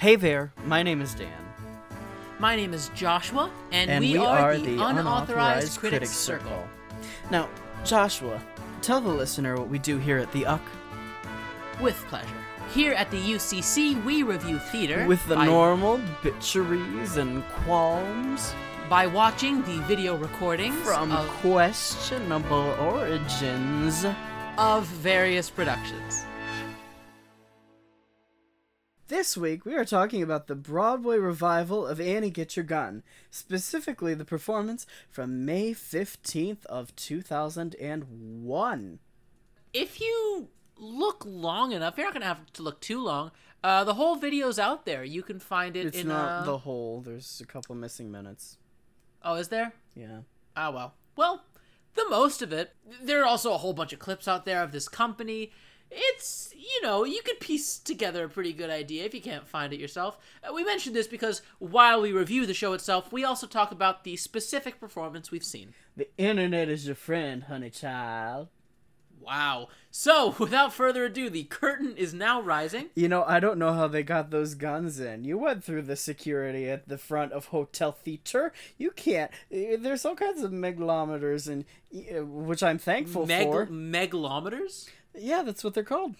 Hey there, my name is Dan. My name is Joshua, and, And we, we are, are the, the Unauthorized, Unauthorized Critics, Critics Circle. Circle. Now, Joshua, tell the listener what we do here at the UCK With pleasure. Here at the UCC, we review theater with the by, normal bitcheries and qualms by watching the video recordings from questionable origins. of various productions. This week, we are talking about the Broadway revival of Annie Get Your Gun, specifically the performance from May 15th of 2001. If you look long enough, you're not gonna have to look too long. Uh, the whole video's out there. You can find it It's in. not uh, the whole, there's a couple missing minutes. Oh, is there? Yeah. Ah, well. Well, the most of it. There are also a whole bunch of clips out there of this company. It's, you know, you could piece together a pretty good idea if you can't find it yourself. Uh, we mentioned this because while we review the show itself, we also talk about the specific performance we've seen. The internet is your friend, honey child. Wow. So, without further ado, the curtain is now rising. You know, I don't know how they got those guns in. You went through the security at the front of Hotel Theater. You can't. eh, There's all kinds of megalometers, and eh, which I'm thankful Meg- for. megalometers? Yeah, that's what they're called.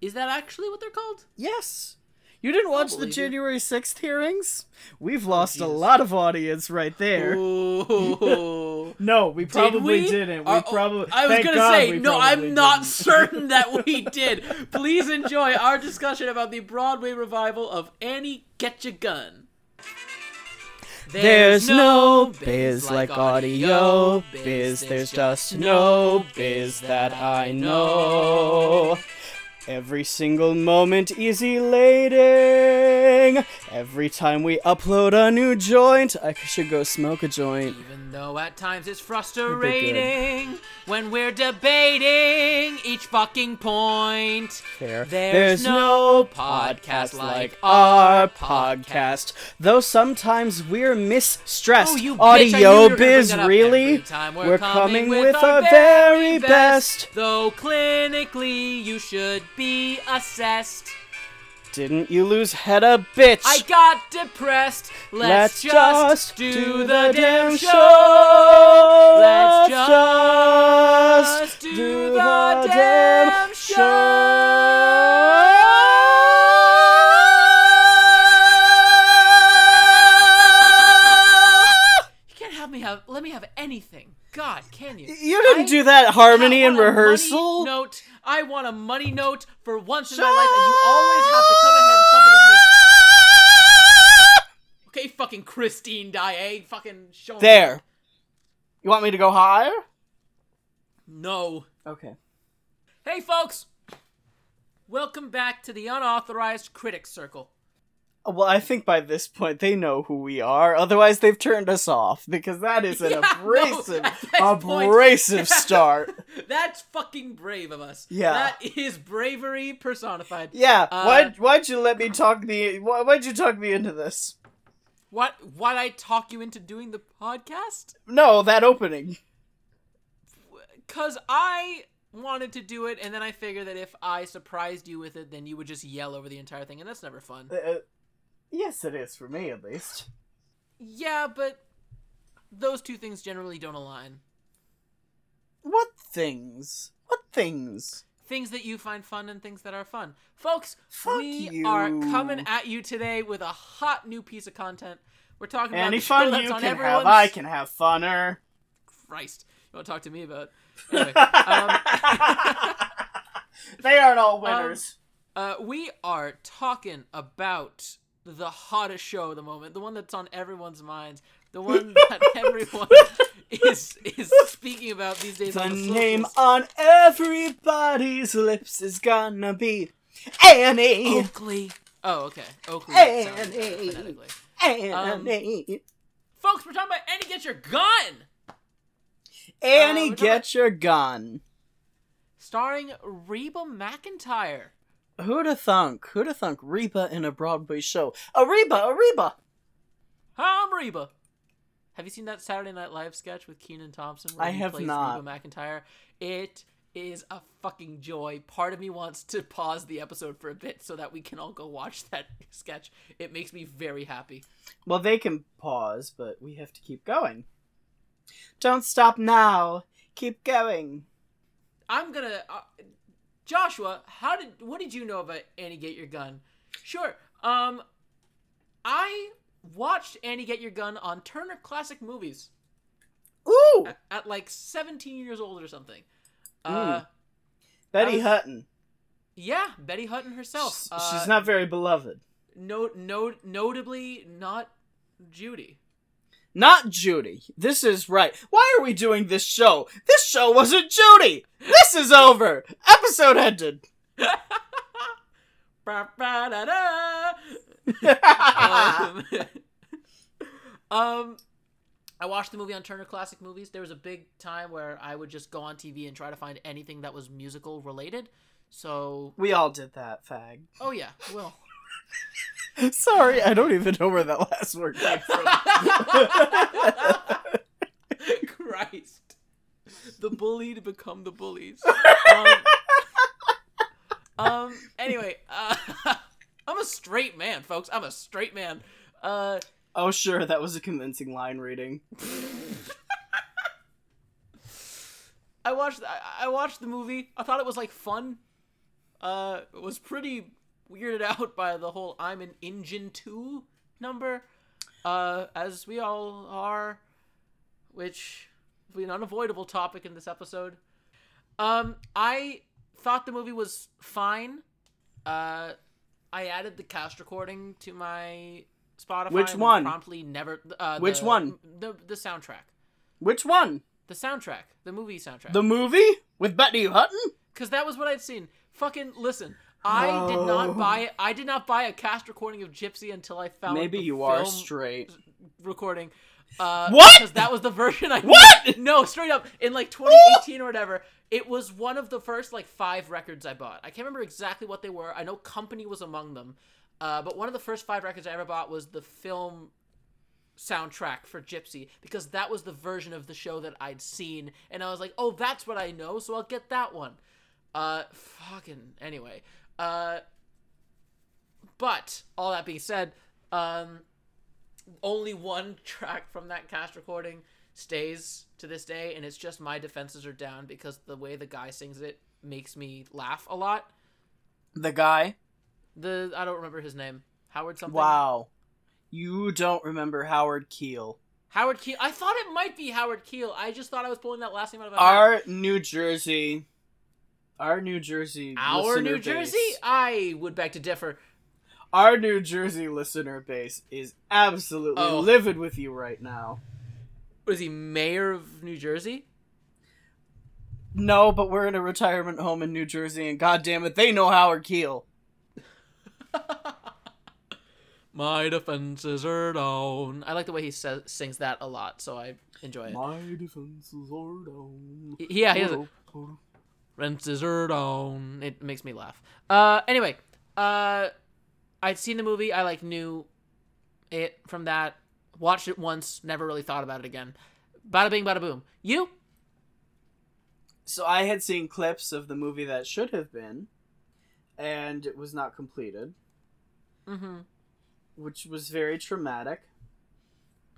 Is that actually what they're called? Yes. You didn't watch the. January 6th hearings? We've lost a lot of audience right there. No, we probably we? didn't. We Uh, probably. I was gonna God say no. I'm not didn't. certain that we did. Please enjoy our discussion about the Broadway revival of Annie Get Your Gun. There's no biz like audio biz. There's just no biz that I know. Every single moment is elating. Every time we upload a new joint, I should go smoke a joint. Even though at times it's frustrating when we're debating each fucking point. There. There's no podcast like our podcast. Though sometimes we're misstressed. Oh, you bitch, I knew you Audio were biz, really? every time. We're coming with our very best. Though clinically you should be assessed. Didn't you lose head a bitch? I got depressed. Let's Let's, just do, do the, damn show. show. Let's just just do, do the, the damn damn You can't have me have. Let me have anything. God, can you? You didn't I do that harmony in rehearsal. Note. I want a money note for once in my life, and you always have to come ahead and something with me. Okay, fucking Christine Daae, eh? fucking show me. There. You want me to go higher? No. Okay. Hey, folks. Welcome back to the unauthorized critics circle. Well, I think by this point they know who we are. Otherwise, they've turned us off because that is an Yeah, no, abrasive, point- abrasive start. That's fucking brave of us. Yeah. That is bravery personified. Yeah. Uh, why? Why'd you let me talk me? Why, why'd you talk me into this? What? Why'd I talk you into doing the podcast? No, that opening. Cause I wanted to do it, and then I figured that if I surprised you with it, then you would just yell over the entire thing, and that's never fun. Uh, yes, it is for me at least. Yeah, but those two things generally don't align. What things? What things? Things that you find fun and things that are fun. Folks, Fuck we you. are coming at you today with a hot new piece of content. We're talking about Any fun you can everyone's... have, I can have funner. Christ, you want to talk to me about? Anyway, um, they aren't all winners. uh, we are talking about the hottest show of the moment, the one that's on everyone's minds, the one that everyone is is speaking about these days. the on the name socials. on everybody's lips is gonna be Annie. Oakley. Oh, okay. Oakley. Annie. sounds better phonetically. Annie. Um, folks, we're talking about Annie Get Your Gun, Annie, um, talking get your gun. starring Reba McEntire. Who'da thunk? Who'da thunk Reba in a Broadway show? A Reba, a Reba. I'm Reba. Have you seen that Saturday Night Live sketch with Kenan Thompson? Where I he have plays not. Reba McEntire. It is a fucking joy. Part of me wants to pause the episode for a bit so that we can all go watch that sketch. It makes me very happy. Well, they can pause, but we have to keep going. Don't stop now. Keep going. I'm gonna, uh, Joshua. How did what did you know about Annie Get Your Gun? Sure. Um, I watched Annie Get Your Gun on Turner Classic Movies Ooh, at, at like 17 years old or something. Uh, Betty was- Hutton. yeah, Betty Hutton herself. She's, Uh, she's not very beloved. no, no, notably not Judy. Not Judy. This is right. Why are we doing this show? This show wasn't Judy. This is over. Episode ended. Um, um, I watched the movie on Turner Classic Movies. There was a big time where I would just go on TV and try to find anything that was musical related. So, we all did that, fag. oh yeah, well, Sorry, I don't even know where that last word came from. Christ, the bully to become the bullies. Um, um anyway, uh, I'm a straight man, folks. I'm a straight man. Uh, oh, sure, that was a convincing line reading. I watched I, I watched the movie. I thought it was like fun. Uh it was pretty weirded out by the whole I'm an engine 2 number. Uh as we all are which will be an unavoidable topic in this episode. Um I thought the movie was fine. Uh I added the cast recording to my Spotify. Which one? Promptly never uh, Which the- one? The the soundtrack. Which one? The soundtrack, the movie soundtrack. The movie with Betty Hutton? Because that was what I'd seen. Fucking listen, I did Oh. not buy. I did not buy a cast recording of Gypsy until I found Maybe you are straight. recording. Uh, What? Because that was the version I What? No, straight up in like 2018 or whatever. It was one of the first like five records I bought. I can't remember exactly what they were. I know Company was among them, uh, but one of the first five records I ever bought was the film soundtrack for Gypsy because that was the version of the show that I'd seen, and I was like, oh, that's what I know, so I'll get that one. Uh, fucking anyway. Uh, but all that being said, um, only one track from that cast recording stays to this day, and it's just "My Defenses Are Down" because the way the guy sings it makes me laugh a lot. The guy? The I don't remember his name. Howard something. Wow. You don't remember Howard Keel. Howard Keel. I thought it might be Howard Keel. I just thought I was pulling that last name out of my mouth. Our New Jersey. Our New Jersey. Our New Jersey? base- I would beg to differ. Our New Jersey listener base is absolutely Oh. livid with you right now. Was he mayor of New Jersey? No, but we're in a retirement home in New Jersey, and goddamn it, they know Howard Keel. My defenses are down. I like the way he says sings that a lot, so I enjoy it. My defenses are down. Yeah, he has a Defenses are down. It makes me laugh. Uh, anyway, uh, I'd seen the movie. I like knew it from that. Watched it once. Never really thought about it again. Bada bing, bada boom. You? So I had seen clips of the movie that should have been, and it was not completed, Mm-hmm. which was very traumatic.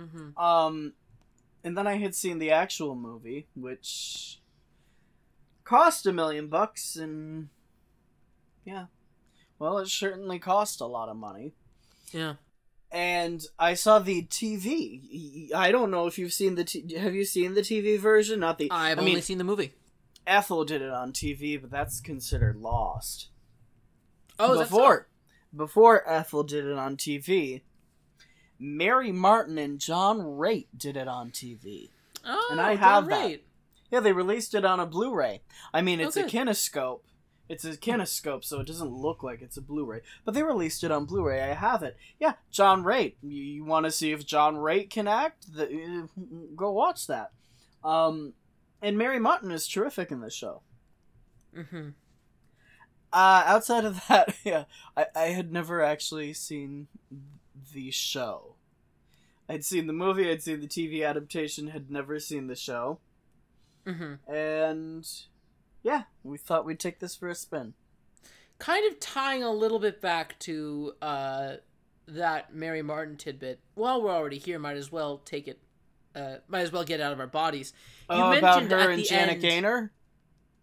Mm-hmm. Um, and then I had seen the actual movie, which cost a million bucks, and yeah, well, it certainly cost a lot of money. Yeah. And I saw the TV. I don't know if you've seen the. T- have you seen the TV version? Not the. I've I only mean, seen the movie. Ethel did it on TV, but that's considered lost. Oh, that so? before before Ethel did it on TV, Mary Martin and John Raitt did it on TV. Oh, and I John have that. Raitt. Yeah, they released it on a Blu-ray. I mean, it's Oh, a kinescope. It's a kinescope, so it doesn't look like it's a Blu-ray. But they released it on Blu-ray. I have it. Yeah, John Raitt. You, you want to see if John Raitt can act? The, uh, go watch that. Um, and Mary Martin is terrific in this show. Mm-hmm. Uh, outside of that, yeah, I, I had never actually seen the show. I'd seen the movie, I'd seen the TV adaptation, had never seen the show. Mm-hmm. And yeah, we thought we'd take this for a spin. Kind of tying a little bit back to uh, that Mary Martin tidbit. While we're already here, might as well take it. Uh, might as well get out of our bodies. You oh, about mentioned her at and Janet end- Gaynor?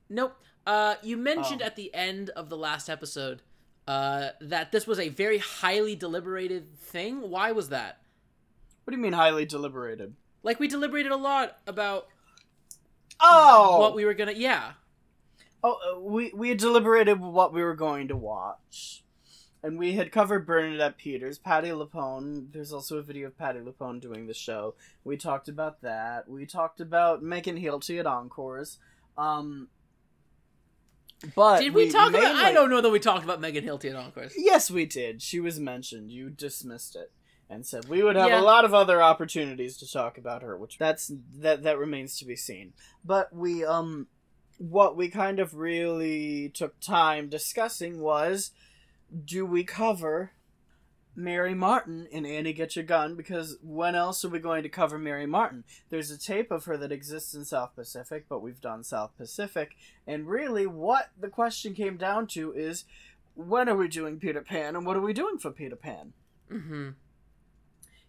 Nope. Uh, you mentioned Oh. at the end of the last episode uh, that this was a very highly deliberated thing. Why was that? What do you mean highly deliberated? Like we deliberated a lot about Oh! what we were gonna. Yeah. Oh, uh, we we had deliberated what we were going to watch, and we had covered Bernadette Peters, Patti LuPone. There's also a video of Patti LuPone doing the show. We talked about that. We talked about Megan Hilty at Encores. Um, but Did we, talk about? I don't know that we talked about Megan Hilty at Encores. Yes, we did. She was mentioned. You dismissed it and said we would have Yeah. a lot of other opportunities to talk about her, which that's that that remains to be seen. But we um what we kind of really took time discussing was do we cover Mary Martin in Annie Get Your Gun because when else are we going to cover Mary Martin? There's a tape of her that exists in South Pacific, but we've done South Pacific, and really what the question came down to is when are we doing Peter Pan and what are we doing for Peter Pan? Mm-hmm.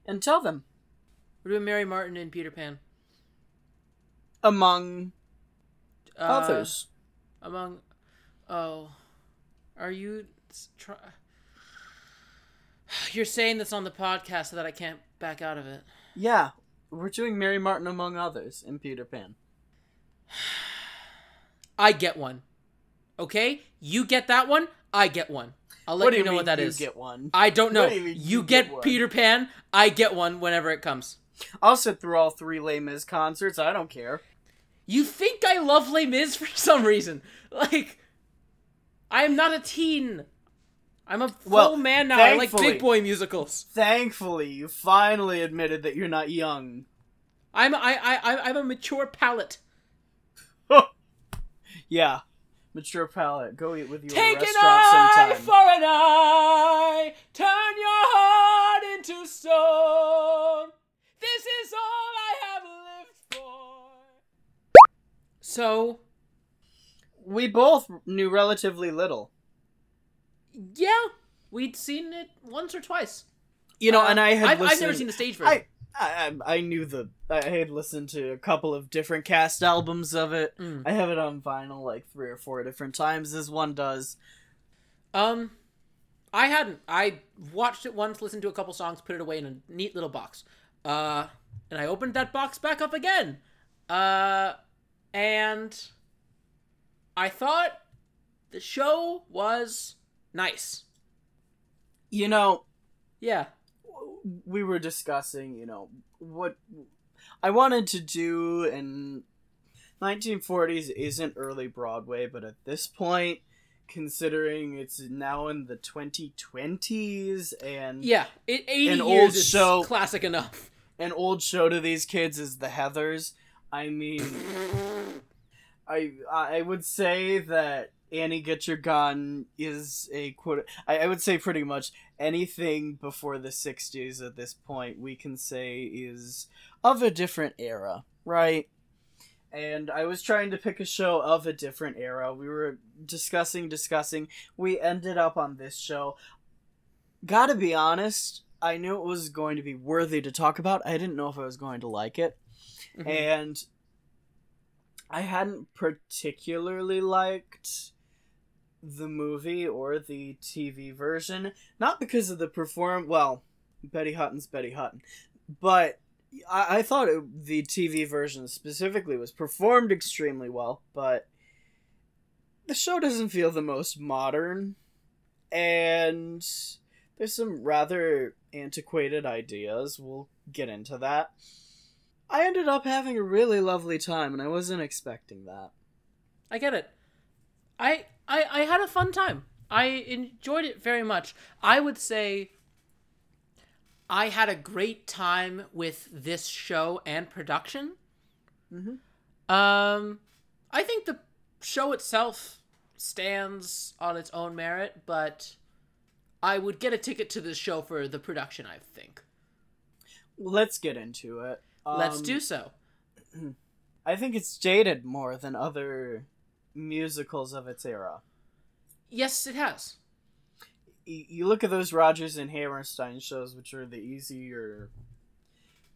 And tell them We're doing Mary Martin and Peter Pan. among Uh, others. Among, oh, are you try? You're saying this on the podcast so that I can't back out of it. Yeah, we're doing Mary Martin among others in Peter Pan. I get one. Okay, you get that one. I get one. I'll let you you know what that is. get one? I don't know. Do you You, you get, get? Peter Pan. I get one whenever it comes. I'll sit through all three Les Mis concerts. I don't care. You think I love Les Mis for some reason? Like, I am not a teen. I'm a full Well, man now. I like big boy musicals. Thankfully, you finally admitted that you're not young. I'm I I I- I'm a mature palate. Yeah, mature palate. Go eat with you Take at a restaurant eye sometime. for an eye, turn your heart into stone. This is all I have lived for. So, we both knew relatively little. yeah, we'd seen it once or twice. You know, Uh, and I had I've, listened. I've never seen the stage version. I, I I knew the. I had listened to a couple of different cast albums of it. Mm. I have it on vinyl like three or four different times, as one does. Um, I hadn't. I watched it once, listened to a couple songs, put it away in a neat little box. Uh, and I opened that box back up again. Uh, and I thought the show was nice. You know, Yeah. We were discussing, you know, what I wanted to do in 1940s isn't early Broadway, but at this point, considering it's now in the 2020s and Yeah. It, 80 An years old is show- classic enough. an old show to these kids is the Heathers. I mean, I I would say that Annie Get Your Gun is a quote. I, I would say pretty much anything before the '60s at this point we can say is of a different era, right? And I was trying to pick a show of a different era. We were discussing, discussing. We ended up on this show. Gotta be honest, I knew it was going to be worthy to talk about. I didn't know if I was going to like it Mhm. and I hadn't particularly liked the movie or the TV version, not because of the perform. Well, Betty Hutton's Betty Hutton, but I, I thought it, the TV version specifically was performed extremely well. But the show doesn't feel the most modern, and there's some rather antiquated ideas. We'll get into that. I ended up having a really lovely time, and I wasn't expecting that. I get it. I, I I had a fun time. I enjoyed it very much. I would say I had a great time with this show and production. Mhm. Um, I think the show itself stands on its own merit, but I would get a ticket to this show for the production. I think. Let's get into it. Let's Um, do so. I think it's dated more than other musicals of its era. Yes, it has. You look at those Rodgers and Hammerstein shows, which are the easier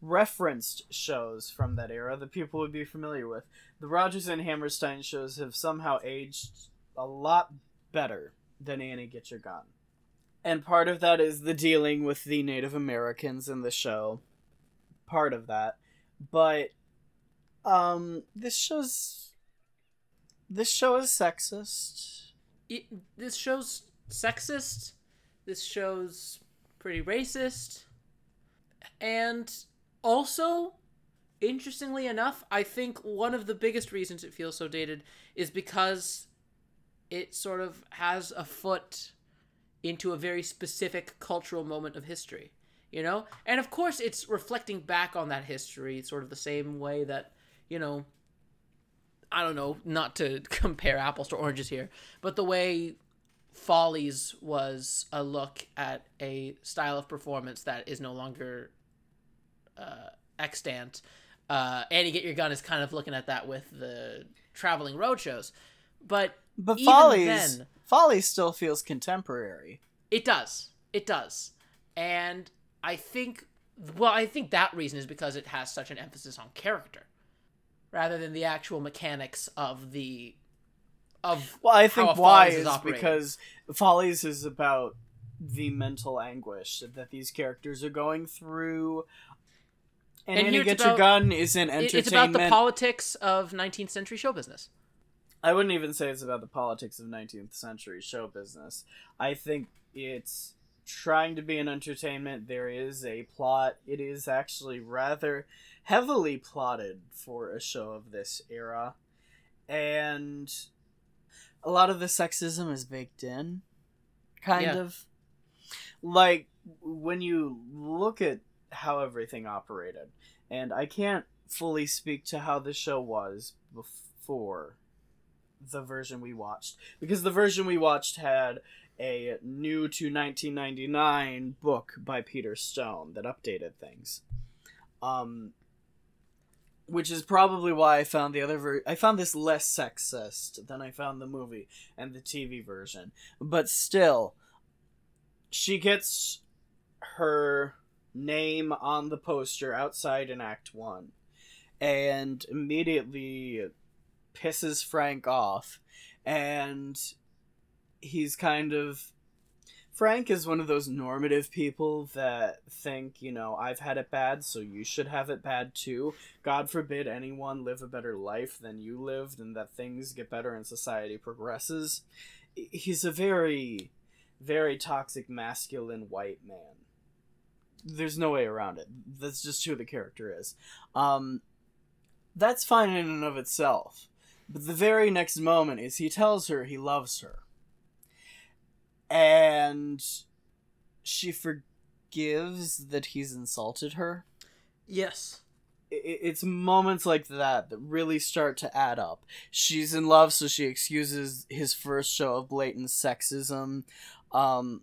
referenced shows from that era that people would be familiar with. The Rodgers and Hammerstein shows have somehow aged a lot better than Annie Get Your Gun. And part of that is the dealing with the Native Americans in the show. Part of that. But um this show's this show is sexist. It, this show's sexist. This show's pretty racist. And also, interestingly enough, I think one of the biggest reasons it feels so dated is because it sort of has a foot into a very specific cultural moment of history, you know? And of course, it's reflecting back on that history, sort of the same way that, you know, I don't know, not to compare apples to oranges here, but the way Follies was a look at a style of performance that is no longer uh, extant. Uh, Annie Get Your Gun is kind of looking at that with the traveling road shows. But But Even Follies then- Follies still feels contemporary. It does. It does. And I think well, I think that reason is because it has such an emphasis on character rather than the actual mechanics of the of Well, I think why is is because Follies is about the mental anguish that these characters are going through. And, And it's Get Your Gun is an entertainment. it's about the politics of 19th century show business. I wouldn't even say it's about the politics of 19th century show business. I think it's trying to be an entertainment. There is a plot. It is actually rather heavily plotted for a show of this era. And a lot of the sexism is baked in. Kind Yeah. of. Like, when you look at how everything operated, and I can't fully speak to how the show was before the version we watched because the version we watched had a new to 1999 book by Peter Stone that updated things. Um which is probably why I found the other ver- I found this less sexist than I found the movie and the TV version. But still she gets her name on the poster outside in act 1 and immediately pisses Frank off, and he's kind of. Frank is one of those normative people that think, you know, I've had it bad, so you should have it bad too. God forbid anyone live a better life than you lived and that things get better and society progresses. He's a very, very toxic, masculine white man. There's no way around it. That's just who the character is. Um, that's fine in and of itself. But the very next moment is he tells her he loves her. And she forgives that he's insulted her. Yes. It's moments like that that really start to add up. She's in love, so she excuses his first show of blatant sexism. Um,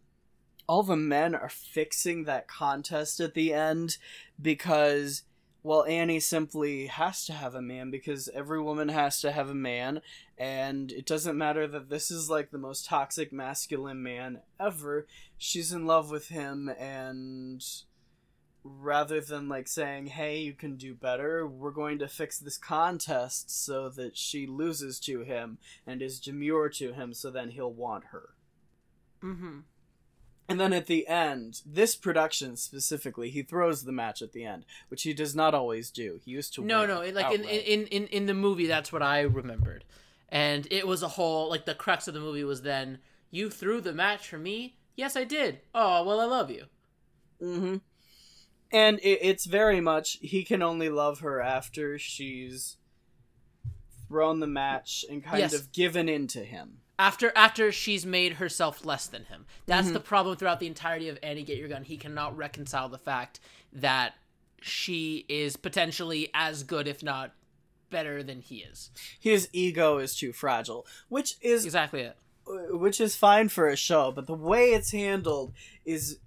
all the men are fixing that contest at the end because well annie simply has to have a man because every woman has to have a man and it doesn't matter that this is like the most toxic masculine man ever she's in love with him and rather than like saying hey you can do better we're going to fix this contest so that she loses to him and is demure to him so then he'll want her Mm-hmm. and then at the end, this production specifically, he throws the match at the end, which he does not always do. He used to No, no, like in, in in in the movie, that's what I remembered, and it was a whole like the crux of the movie was then you threw the match for me. Yes, I did. Oh well, I love you. hmm And it, it's very much he can only love her after she's thrown the match and kind Yes. of given in to him. After after she's made herself less than him. That's Mhm. the problem throughout the entirety of Annie Get Your Gun. He cannot reconcile the fact that she is potentially as good, if not better, than he is. His ego is too fragile, which is Exactly it. which is fine for a show, but the way it's handled is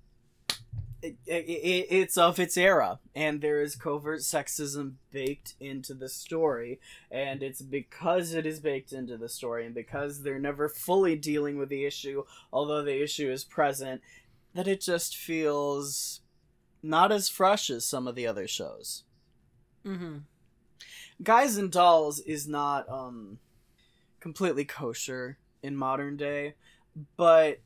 it, it, it's of its era, and there is covert sexism baked into the story, and it's because it is baked into the story, and because they're never fully dealing with the issue, although the issue is present, that it just feels not as fresh as some of the other shows. Mm-hmm. Guys and Dolls is not um completely kosher in modern day, but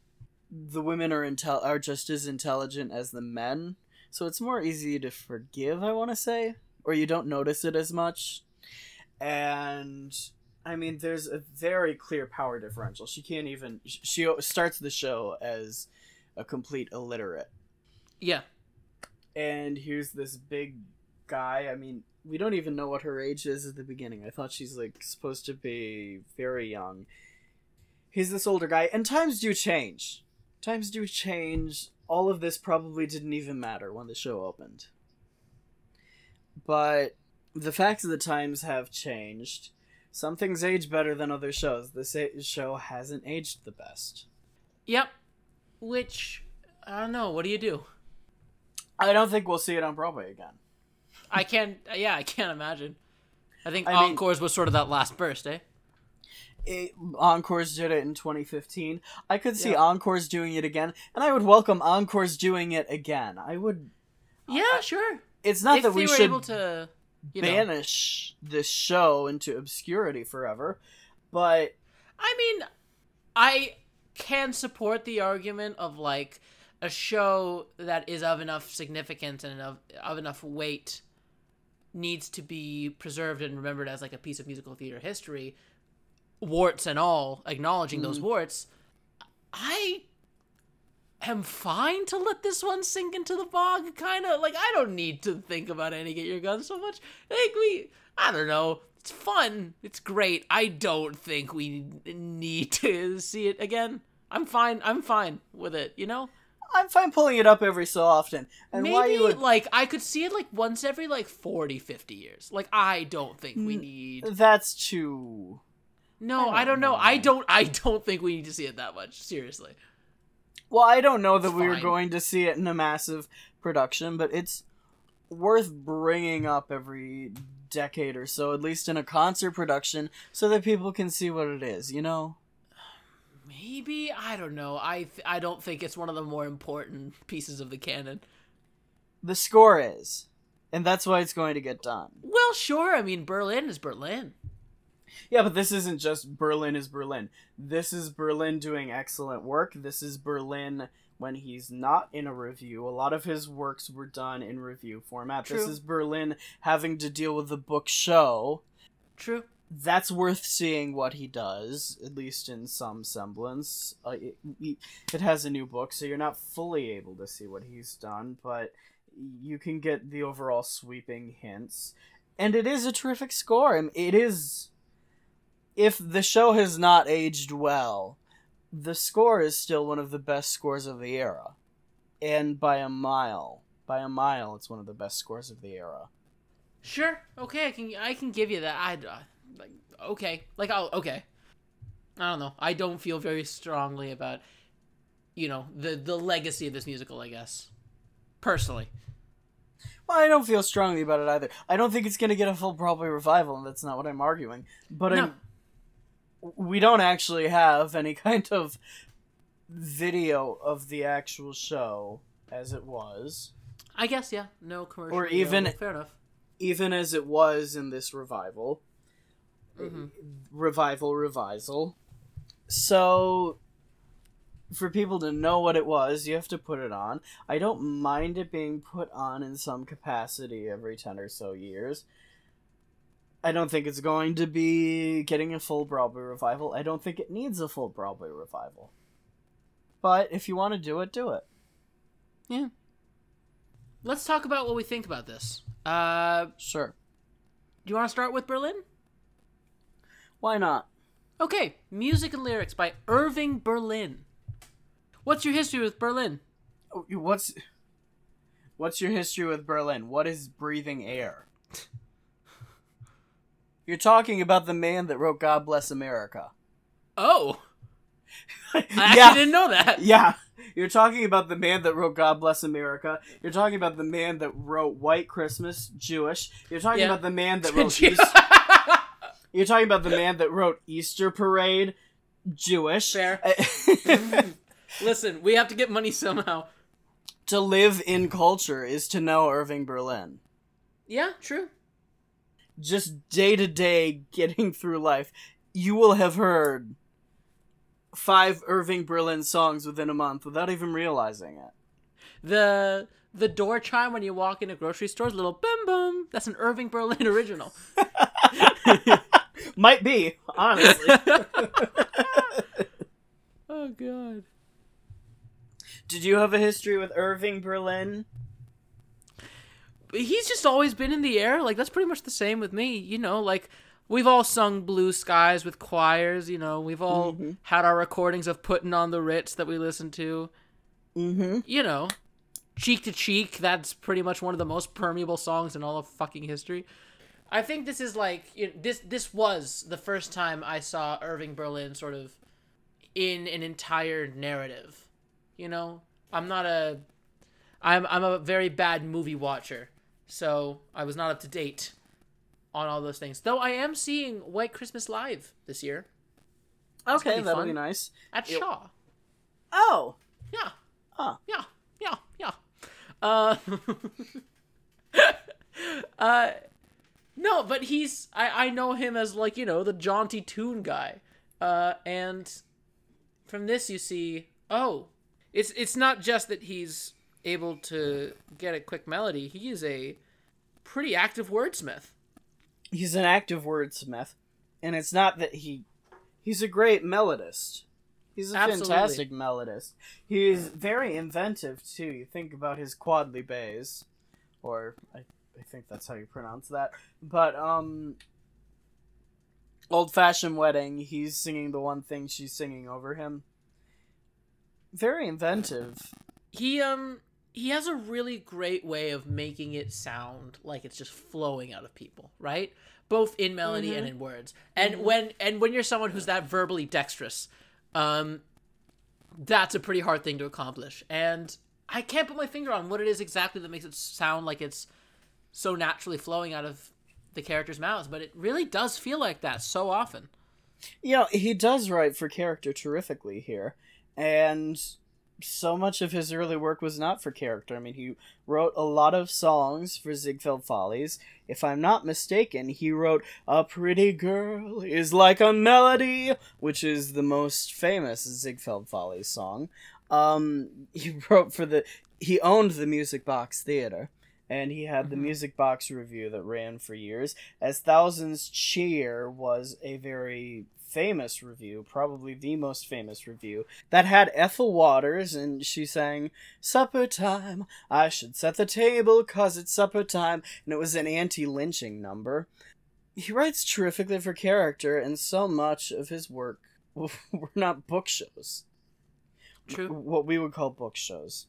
the women are intel are just as intelligent as the men, so it's more easy to forgive. I want to say, or you don't notice it as much. And I mean, there's a very clear power differential. She can't even. She starts the show as a complete illiterate, Yeah. and here's this big guy. I mean, we don't even know what her age is at the beginning. I thought she's like supposed to be very young. He's this older guy, and times do change. Times do change. All of this probably didn't even matter when the show opened. But the facts of the times have changed. Some things age better than other shows. This a- show hasn't aged the best. Yep. Which I don't know. What do you do? I don't think we'll see it on Broadway again. I can't. Yeah, I can't imagine. I think I mean- Encores was sort of that last burst, eh? it, Encores did it in 2015. I could see Yeah. Encores doing it again, and I would welcome Encores doing it again. I would. Yeah, sure. It's not if that we were should able to, you know, banish this show into obscurity forever, but I mean, I can support the argument of like a show that is of enough significance and of, of enough weight needs to be preserved and remembered as like a piece of musical theater history, warts and all, acknowledging those mm. warts. I am fine to let this one sink into the bog, kind of like I don't need to think about any get your gun so much. Like we, I don't know. It's fun. It's great. I don't think we need to see it again. I'm fine. I'm fine with it. You know, I'm fine pulling it up every so often. And maybe why you would like I could see it like once every like 40, 50 years. Like I don't think we need. that's too. No, I I don't don't know. know, I don't. I don't think we need to see it that much. Seriously. Well, I don't know that we were going to see it in a massive production, but it's worth bringing up every decade or so, at least in a concert production, so that people can see what it is. You know. Maybe I don't know. I th- I don't think it's one of the more important pieces of the canon. The score is, and that's why it's going to get done. Well, sure. I mean, Berlin is Berlin. Yeah, but this isn't just Berlin is Berlin. This is Berlin doing excellent work. This is Berlin when he's not in a review. A lot of his works were done in review format. True. This is Berlin having to deal with the book show. True. That's worth seeing what he does, at least in some semblance. Uh, it, it has a new book, so you're not fully able to see what he's done, but you can get the overall sweeping hints. And it is a terrific score. It is. If the show has not aged well, the score is still one of the best scores of the era. And by a mile. By a mile, it's one of the best scores of the era. Sure. Okay, I can I can give you that. I uh, like okay. Like I'll okay. I don't know. I don't feel very strongly about you know, the the legacy of this musical, I guess. Personally. Well, I don't feel strongly about it either. I don't think it's going to get a full Broadway revival, and that's not what I'm arguing. But No. I'm, we don't actually have any kind of video of the actual show as it was, I guess yeah. No commercial. Or even- fair enough. even as it was in this revival. Mhm. Revival, revisal. So, for people to know what it was, you have to put it on. I don't mind it being put on in some capacity every 10 or so years. I don't think it's going to be getting a full Broadway revival. I don't think it needs a full Broadway revival. But if you want to do it, do it. Yeah. Let's talk about what we think about this. Uh, Sure. do you want to start with Berlin? Why not? Okay, music and lyrics by Irving Berlin. What's your history with Berlin? Oh, What's What's your history with Berlin? What is breathing air? You're talking about the man that wrote God Bless America. Oh, I actually yeah. didn't know that. Yeah. You're talking about the man that wrote God Bless America. You're talking about the man that wrote White Christmas, Jewish. You're talking Yeah. about the man that wrote East- You're talking about the man that wrote Easter Parade, Jewish. Fair. Listen, we have to get money somehow. to live in culture is to know Irving Berlin. Yeah, true. Just day to day getting through life, you will have heard five Irving Berlin songs within a month without even realizing it. The the door chime when you walk into grocery stores, little boom boom. That's an Irving Berlin original. Might be, honestly. oh god. Did you have a history with Irving Berlin? he's just always been in the air. Like that's pretty much the same with me. You know, like we've all sung "Blue Skies" with choirs. You know, we've all Mm-hmm. had our recordings of "Putting on the Ritz" that we listen to. Mm-hmm. You know, "Cheek to Cheek." That's pretty much one of the most permeable songs in all of fucking history. I think this is like you know, this. This was the first time I saw Irving Berlin sort of in an entire narrative. You know, I'm not a. I'm I'm a very bad movie watcher, so I was not up to date on all those things. Though I am seeing White Christmas live this year Okay, be that'll fun. be nice. at It- Shaw. Oh, Yeah, huh. yeah, yeah, yeah. Uh, uh, no, but he's I I know him as like you know the jaunty tune guy. Uh, and from this you see oh, it's it's not just that he's able to get a quick melody. He is a pretty active wordsmith. He's an active wordsmith, and it's not that he. He's a great melodist. He's a Absolutely. fantastic melodist. He's very inventive too. You think about his quodlibet, or I, I think that's how you pronounce that. But um, old fashioned wedding. He's singing the one thing she's singing over him. Very inventive. he um he has a really great way of making it sound like it's just flowing out of people right both in melody and in words and when and when you're someone who's that verbally dexterous um that's a pretty hard thing to accomplish and i can't put my finger on what it is exactly that makes it sound like it's so naturally flowing out of the characters' mouths but it really does feel like that so often You know, he does write for character terrifically here, and so much of his early work was not for character. I mean, he wrote a lot of songs for Ziegfeld Follies. If I'm not mistaken, he wrote A Pretty Girl is Like a Melody, which is the most famous Ziegfeld Follies song. Um, he wrote for the. He owned the Music Box Theater. And he had the Mhm. Music Box Review that ran for years, as Thousands Cheer was a very famous review, probably the most famous review, that had Ethel Waters, and she sang, Supper time, I should set the table, cause it's supper time, and it was an anti lynching number. He writes terrifically for character, and so much of his work were not book shows. True. What we would call book shows.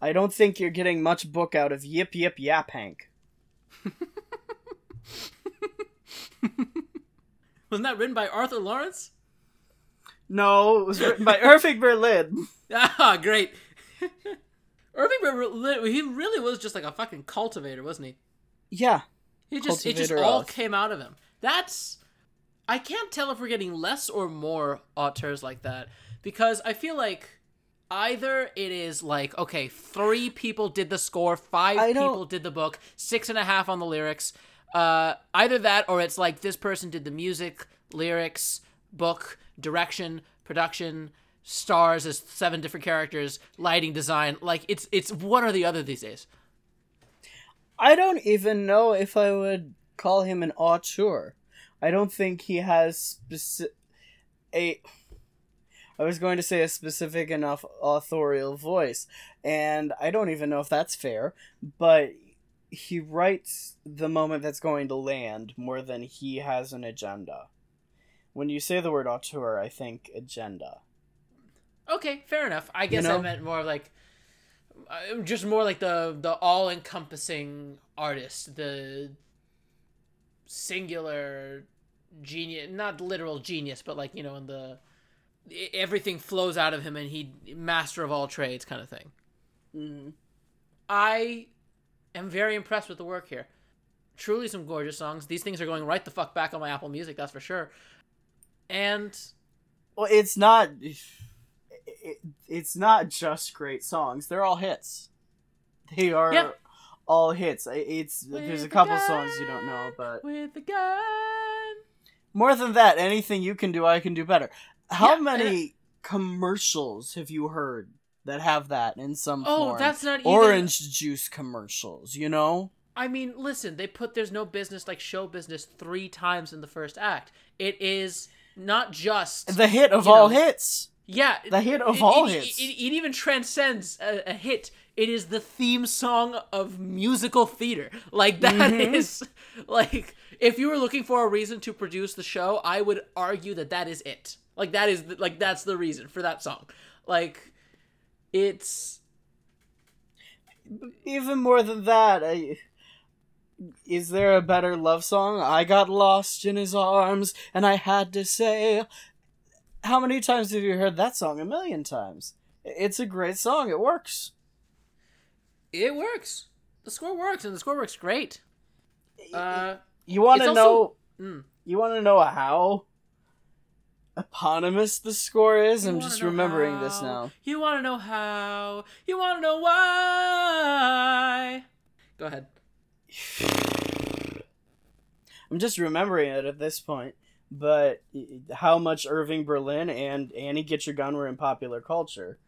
I don't think you're getting much book out of Yip Yip Yaphank. wasn't that written by Arthur Laurents No, it was written by Irving Berlin. Ah, great. Irving Berlin, he really was just like a fucking cultivator, wasn't he? Yeah. He just it just all of. came out of him. That's I can't tell if we're getting less or more auteurs like that because I feel like either it is like okay, three people did the score, five people did the book, six and a half on the lyrics. Uh, either that or it's like this person did the music, lyrics, book, direction, production, stars as seven different characters, lighting design. Like it's it's one or the other these days. I don't even know if I would call him an auteur. I don't think he has speci- a. I was going to say a specific enough authorial voice, and I don't even know if that's fair, but he writes the moment that's going to land more than he has an agenda. When you say the word auteur, I think agenda. Okay, fair enough. I guess I know? meant more like uh, just more like the the all encompassing artist, the singular genius, not literal genius, but like you know in the i- everything flows out of him and he master of all trades kind of thing. Mhm. I am very impressed with the work here. Truly some gorgeous songs. These things are going right the fuck back on my Apple Music, that's for sure. And Well, it's not. It, it's not just great songs. They're all hits. They are Yeah. all hits. It's there's a With couple the songs you don't know, but with the gun. more than that, anything you can do, I can do better. How Yeah, many commercials have you heard that have that in some Oh, form? that's not even Orange juice commercials, you know? I mean, listen, they put there's no business like show business three times in the first act. It is not just The hit of all know, hits. yeah, the hit of it, all it, hits. It, it, even transcends a, a hit. It is the theme song of musical theater. Like that is Mhm. like if you were looking for a reason to produce the show, I would argue that that is it. Like that is the, like that's the reason for that song. Like it's Even more than that, I, is there a better love song? I got lost in his arms, and I had to say. How many times have you heard that song? A million times. It's a great song. It works. it works. The score works and the score works great. Uh you want to know? mm. You want to know how eponymous the score is? You I'm just remembering this now. You want to know how? You want to know why? Go ahead. I'm just remembering it at this point. But how much Irving Berlin and Annie Get Your Gun were in popular culture.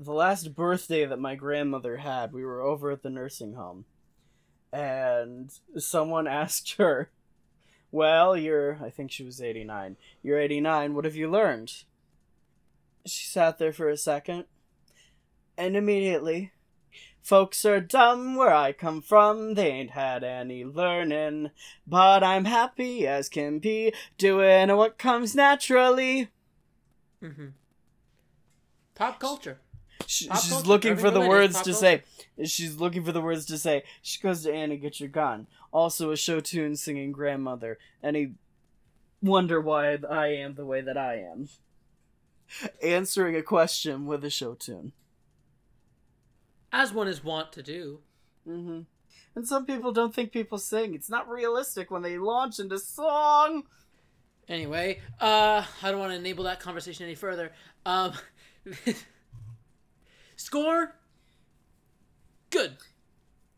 The last birthday that my grandmother had, we were over at the nursing home. And someone asked her, Well, you're, I think she was 89. You're 89, what have you learned? She sat there for a second. And immediately, Folks are dumb where I come from, they ain't had any learning. But I'm happy as can be, doing what comes naturally. Mm-hmm. Pop culture. She, she's culture. looking for the words pop to say. She's looking for the words to say. She goes to Annie, get your gun. Also a show tune singing grandmother. Any wonder why I am the way that I am. Answering a question with a show tune. As one is wont to do. hmm And some people don't think people sing. It's not realistic when they launch into song. Anyway, uh, I don't want to enable that conversation any further. Um, score. Good.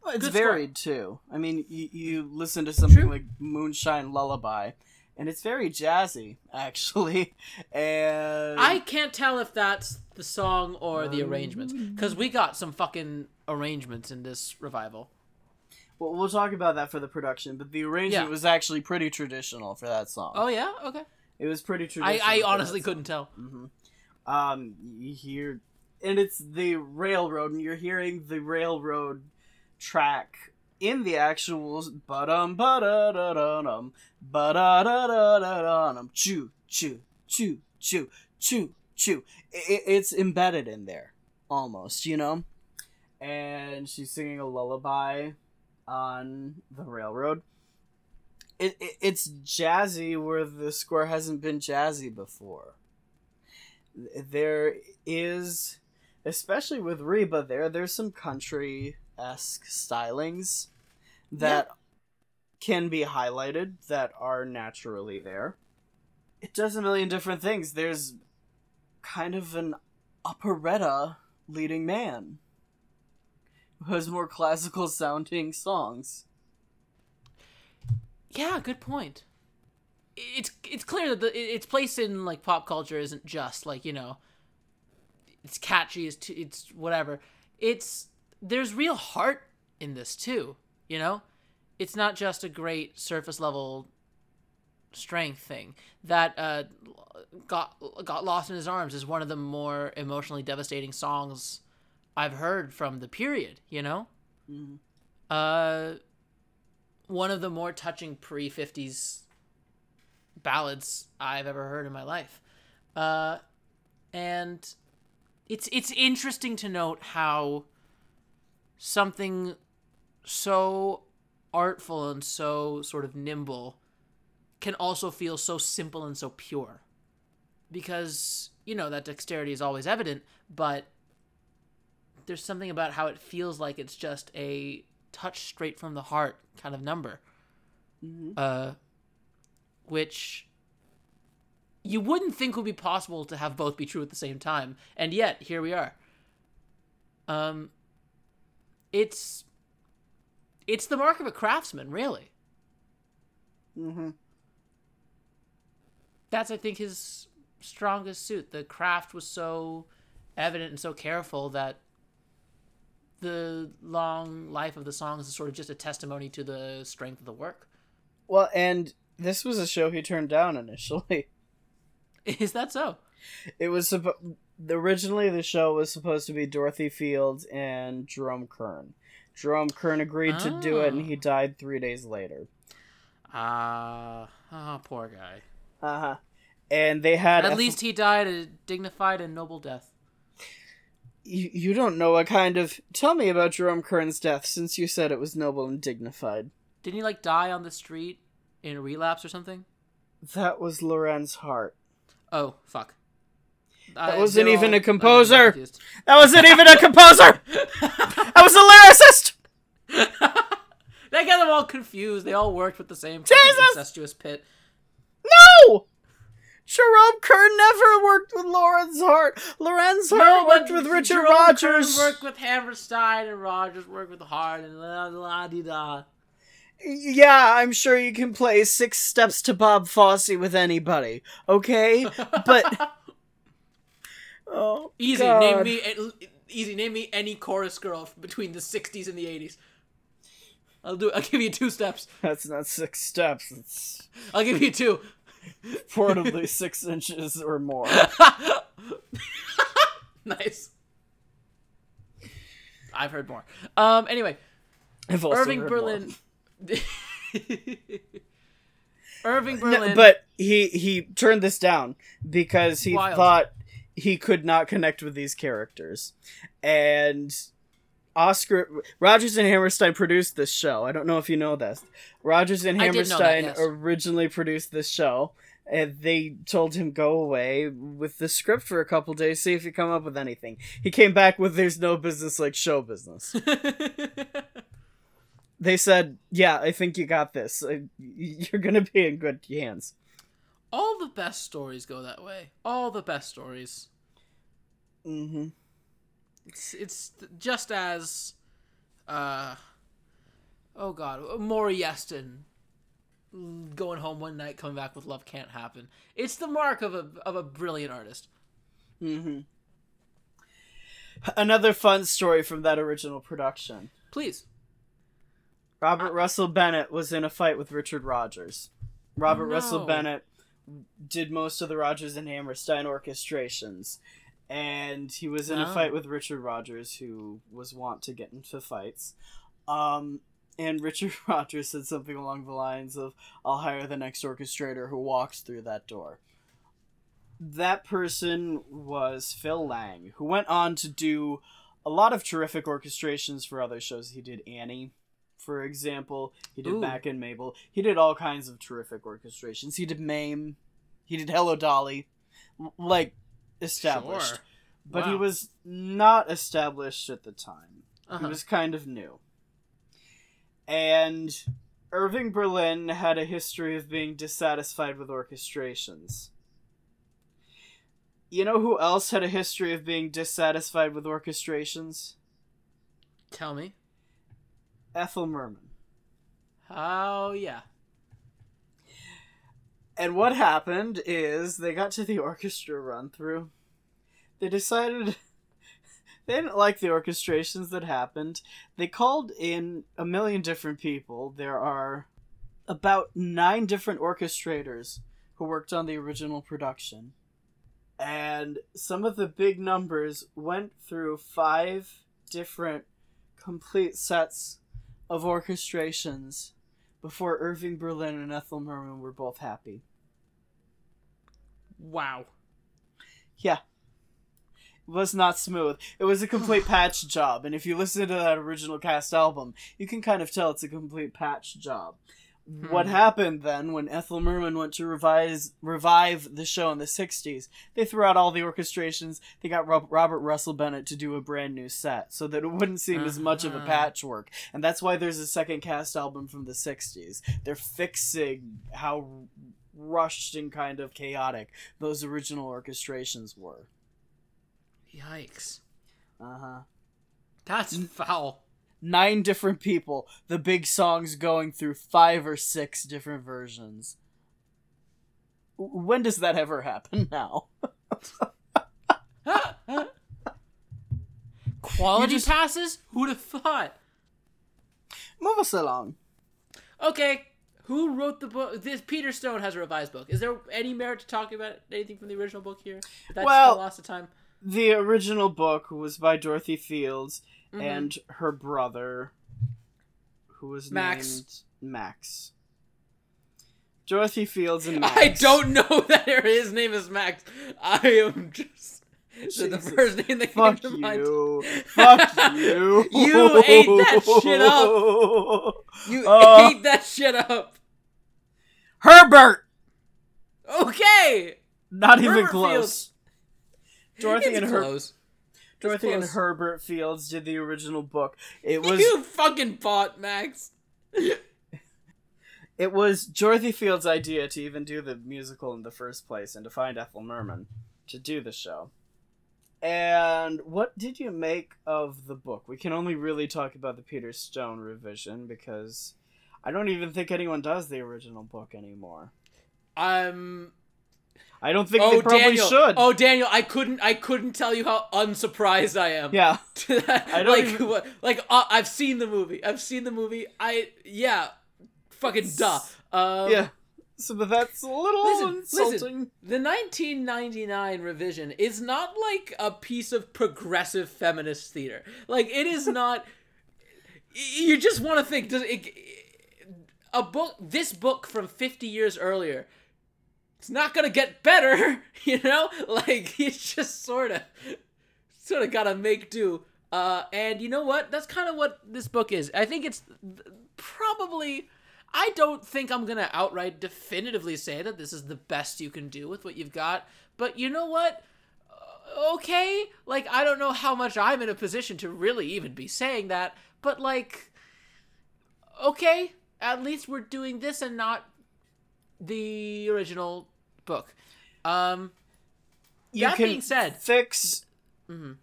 Well, it's Good score. varied too. I mean, you, you listen to something True. like Moonshine Lullaby, and it's very jazzy, actually. And I can't tell if that's the song or the arrangements because we got some fucking arrangements in this revival. well, we'll talk about that for the production, but the arrangement Yeah. was actually pretty traditional for that song. Oh yeah, okay. it was pretty I, traditional. I for honestly couldn't tell. Um, you hear, and it's the railroad, and you're hearing the railroad track in the actual ba-dum ba-da-da-da-dum ba-da-da-da-da-dum choo choo choo choo choo choo. It, it's embedded in there almost you know? And she's singing a lullaby on the railroad. It, it it's jazzy where the score hasn't been jazzy before. There is especially with Reba there there's some country esque stylings that can be highlighted that are naturally there. It does a million different things. There's kind of an operetta leading man who has more classical sounding songs. Yeah, good point. It's it's clear that the, its place in like pop culture isn't just like you know. It's catchy. It's t- it's whatever. It's there's real heart in this too. You know, it's not just a great surface level strength thing. That uh, got got lost in his arms is one of the more emotionally devastating songs I've heard from the period. You know. Mhm. Uh, one of the more touching pre 50s ballads I've ever heard in my life. Uh, and it's it's interesting to note how something so artful and so sort of nimble can also feel so simple and so pure. because you know that dexterity is always evident, but there's something about how it feels like it's just a touch straight from the heart kind of number. Mm-hmm. Uh, which you wouldn't think would be possible to have both be true at the same time, and yet here we are. Um, it's it's the mark of a craftsman, really. Mm-hmm. That's I think his strongest suit. The craft was so evident and so careful that the long life of the songs is sort of just a testimony to the strength of the work. Well, and this was a show he turned down initially. Is that so? It was originally the show was supposed to be Dorothy Fields and Jerome Kern. Jerome Kern agreed to do it, and he Oh. died three days later. Ah, oh, poor guy. Uh huh. And they had At Eth- least he died a dignified and noble death. you, you don't know what kind of. Tell me about Jerome Kern's death, since you said it was noble and dignified. Didn't he like die on the street in a relapse or something? That was Lorenz Hart. Oh, fuck. That wasn't even a composer. That wasn't even a composer. that was a lyricist. They got them all confused. They all worked with the same incestuous pit. No. Jerome Kern never worked with Lorenz Hart. Lorenz Hart worked with Richard Jerome Rodgers. Kern worked with Hammerstein, and Rodgers worked with Hart, and la la di da. Yeah, I'm sure you can play Six Steps to Bob Fosse with anybody. Okay, but oh, Easy, God. name me. Easy, name me any chorus girl between the '60s and the '80s. I'll do. I'll give you two steps. That's not six steps. It's I'll give you two. portably six inches or more. nice. I've heard more. Um. Anyway, I've also Irving heard Berlin. Irving more. No, Berlin. but he he turned this down because he Wild. thought he could not connect with these characters, and Oscar Rodgers and Hammerstein produced this show. I don't know if you know this. Rodgers and know that, Hammerstein yes. originally produced this show, and they told him go away with the script for a couple days, see if you come up with anything. He came back with "There's no business like show business." they said, "Yeah, I think you got this. Uh, You're gonna be in good hands." All the best stories go that way. All the best stories. Mm-hmm. It's it's just as, uh, oh god, Maury Yeston going home one night, coming back with love can't happen. It's the mark of a of a brilliant artist. Mm-hmm. Another fun story from that original production. Please. Robert Russell Bennett was in a fight with Richard Rodgers. Robert Oh, no. Russell Bennett did most of the Rodgers and Hammerstein orchestrations. And he was in a Oh. fight with Richard Rodgers, who was wont to get into fights. Um, and Richard Rodgers said something along the lines of, I'll hire the next orchestrator who walks through that door. That person was Phil Lang, who went on to do a lot of terrific orchestrations for other shows. He did Annie, for example. He did Ooh. Mack and Mabel. He did all kinds of terrific orchestrations. He did Mame. He did Hello Dolly. Like, established. Sure. But he was not established at the time. He Uh-huh. was kind of new. And Irving Berlin had a history of being dissatisfied with orchestrations. You know who else had a history of being dissatisfied with orchestrations? Tell me. Ethel Merman. Oh yeah. And what happened is they got to the orchestra run through. They decided they didn't like the orchestrations that happened. They called in a million different people. There are about nine different orchestrators who worked on the original production. And some of the big numbers went through five different complete sets of orchestrations before Irving Berlin and Ethel Merman were both happy. Wow. Yeah. It was not smooth. It was a complete patch job, and if you listen to that original cast album, you can kind of tell it's a complete patch job. What Hmm. happened then when Ethel Merman went to revise revive the show in the 60s? They threw out all the orchestrations. They got Rob- Robert Russell Bennett to do a brand new set so that it wouldn't seem as much of a Uh-huh. patchwork. And that's why there's a second cast album from the 60s. They're fixing how rushed and kind of chaotic those original orchestrations were. Yikes. Uh-huh. That's foul. Nine different people, the big songs going through five or six different versions. When does that ever happen now? Quality just- passes? Who'd have thought? Move us along. Okay, who wrote the book? This Peter Stone has a revised book. Is there any merit to talking about anything from the original book here? That's Well- loss of time. The original book was by Dorothy Fields Mhm. and her brother, who was Max. named Max. Dorothy Fields and Max. I don't know that his name is Max. I am just the, the first name that came Fuck to mind. you. Fuck you. You ate that shit up. You Uh. ate that shit up. Herbert! Okay. Not even close. Fields. Dorothy It's and her close. Dorothy and. Herbert Fields did the original book. It was You fucking bought Max. it was Dorothy Fields' idea to even do the musical in the first place and to find Ethel Merman to do the show. And what did you make of the book? We can only really talk about the Peter Stone revision because I don't even think anyone does the original book anymore. Um. I don't think Oh, they probably Daniel. should. Oh, Daniel. I couldn't. I couldn't tell you how unsurprised I am. yeah. I don't like, even- like uh, I've seen the movie. I've seen the movie. I yeah, fucking duh. Um, yeah. So that's a little Listen, insulting. listen. The 1999 revision is not like a piece of progressive feminist theater. Like it is not. you just want to think does it, a book this book from 50 years earlier it's not gonna get better you know? Like it's just sort of sort of gotta make do. Uh and you know what? That's kind of what this book is. I think it's probably i don't think i'm gonna outright definitively say that this is the best you can do with what you've got but you know what? Uh, okay like i don't know how much i'm in a position to really even be saying that but like okay at least we're doing this and not the original book um You that can being said fix mhm.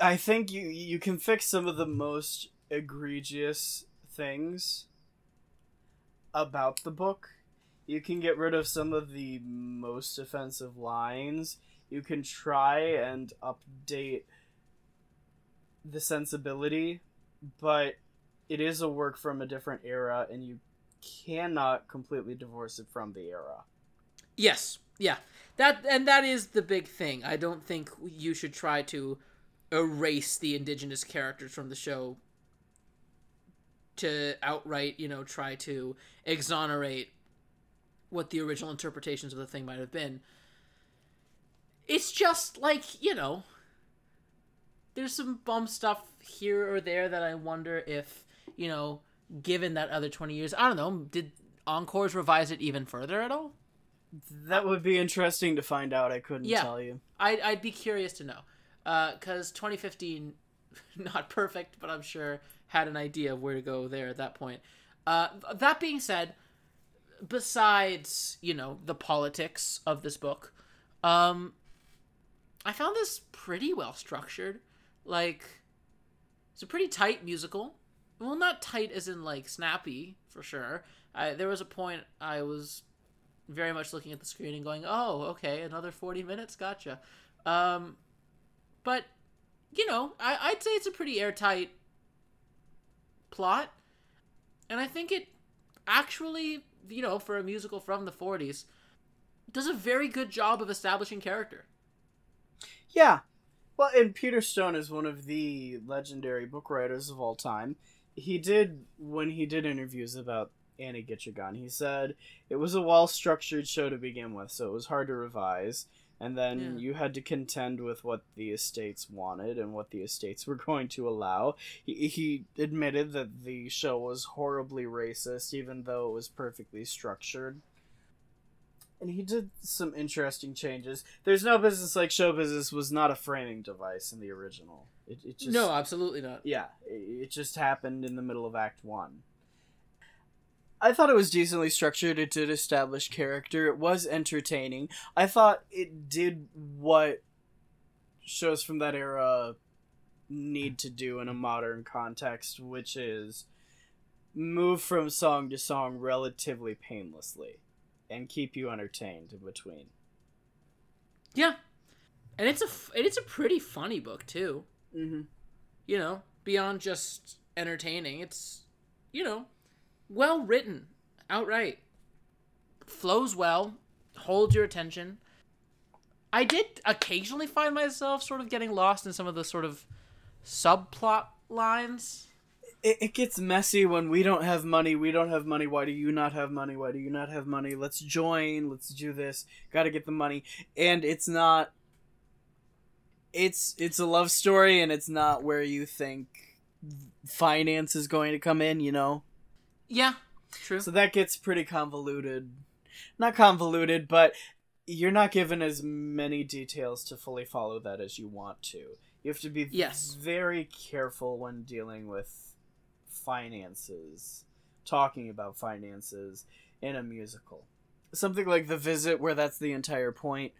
I think you you can fix some of the most egregious things about the book. You can get rid of some of the most offensive lines. You can try and update the sensibility, but it is a work from a different era and you cannot completely divorce it from the era. Yes, yeah. That and that is the big thing. I don't think you should try to erase the indigenous characters from the show to outright, you know, try to exonerate what the original interpretations of the thing might have been. It's just like, you know, there's some bum stuff here or there that I wonder if, you know, given that other 20 years, I don't know, did Encores revise it even further at all? That would be interesting to find out. I couldn't Yeah. tell you. I'd, I'd be curious to know. Because 2015, not perfect, but I'm sure had an idea of where to go there at that point. Uh, that being said, besides, you know, the politics of this book, um, I found this pretty well structured. Like, it's a pretty tight musical. Well, not tight as in, like, snappy, for sure. I, there was a point I was very much looking at the screen and going, "Oh, okay, another forty minutes, gotcha." Um, but you know, I, I'd say it's a pretty airtight plot, and I think it actually, you know, for a musical from the '40s, does a very good job of establishing character. Yeah. Well, and Peter Stone is one of the legendary book writers of all time. He did when he did interviews about Annie Gun. He said it was a well structured show to begin with, so it was hard to revise. And then Yeah. you had to contend with what the estates wanted and what the estates were going to allow. He, he admitted that the show was horribly racist, even though it was perfectly structured. And he did some interesting changes. There's no business like show business was not a framing device in the original. It, it just no, absolutely not. yeah, it it just happened in the middle of Act One. I thought it was decently structured. It did establish character. It was entertaining. I thought it did what shows from that era need to do in a modern context, which is move from song to song relatively painlessly and keep you entertained in between. Yeah, and it's a f- and it's a pretty funny book too. Mm-hmm. You know, beyond just entertaining, it's you know well written outright, flows well, holds your attention. I did occasionally find myself sort of getting lost in some of the sort of subplot lines. It, it gets messy when we don't have money we don't have money why do you not have money why do you not have money? Let's join let's do this gotta get the money. And it's not it's it's a love story and it's not where you think finance is going to come in you know? Yeah, true. so that gets pretty convoluted. Not convoluted but you're not given as many details to fully follow that as you want to. You have to be Yes. very careful when dealing with finances talking about finances in a musical something like the visit where that's the entire point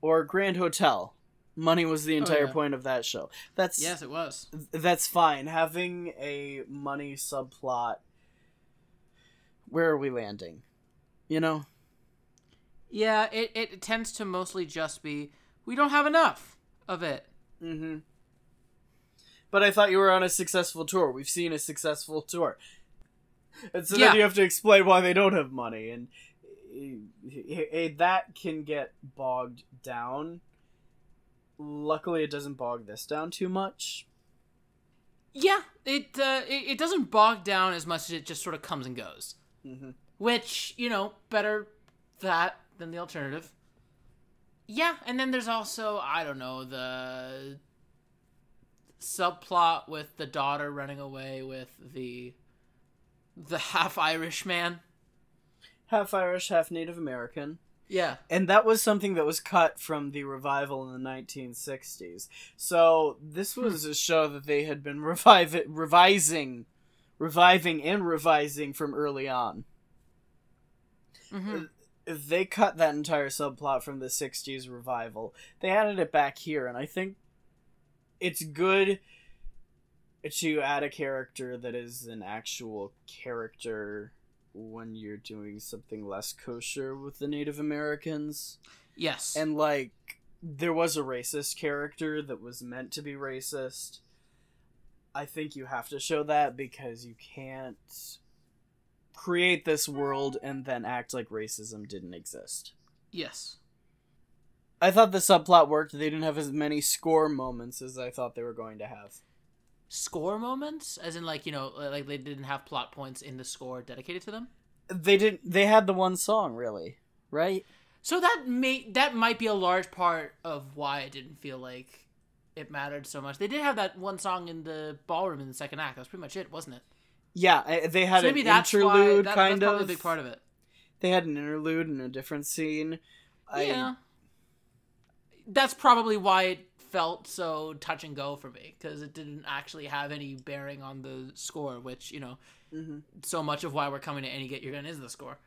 or grand hotel money was the entire yeah. point of that show that's yes, it was. that's fine. Having a money subplot. Where are we landing? You know? Yeah, it, it tends to mostly just be we don't have enough of it. Mm-hmm. But I thought you were on a successful tour. We've seen a successful tour. And so Yeah. then you have to explain why they don't have money. And eh, eh, that can get bogged down. Luckily, it doesn't bog this down too much. Yeah, it uh, it, it doesn't bog down as much as it just sort of comes and goes. Mm-hmm. Which you know, better that than the alternative. Yeah, and then there's also I don't know the subplot with the daughter running away with the the half Irish man. Half Irish, half Native American. Yeah. and that was something that was cut from the revival in the 1960s. So this was a show that they had been revive- revising, reviving and revising from early on. hmm They cut that entire subplot from the 60s revival. They added it back here, and I think it's good to add a character that is an actual character when you're doing something less kosher with the Native Americans. Yes. and like there was a racist character that was meant to be racist i think you have to show that because you can't create this world and then act like racism didn't exist yes. I thought the subplot worked they didn't have as many score moments as i thought they were going to have Score moments, as in like you know, uh, like they didn't have plot points in the score dedicated to them. they didn't they had the one song really right So that may that might be a large part of why it didn't feel like it mattered so much. They did have that one song in the ballroom in the second act. That was pretty much it, wasn't it? yeah they had so maybe an that's why interlude that, kind that's probably of a big part of it. they had an interlude in a different scene I, yeah, that's probably why it felt so touch and go for me because it didn't actually have any bearing on the score, which you know, Mhm. so much of why we're coming to any get your gun is the score.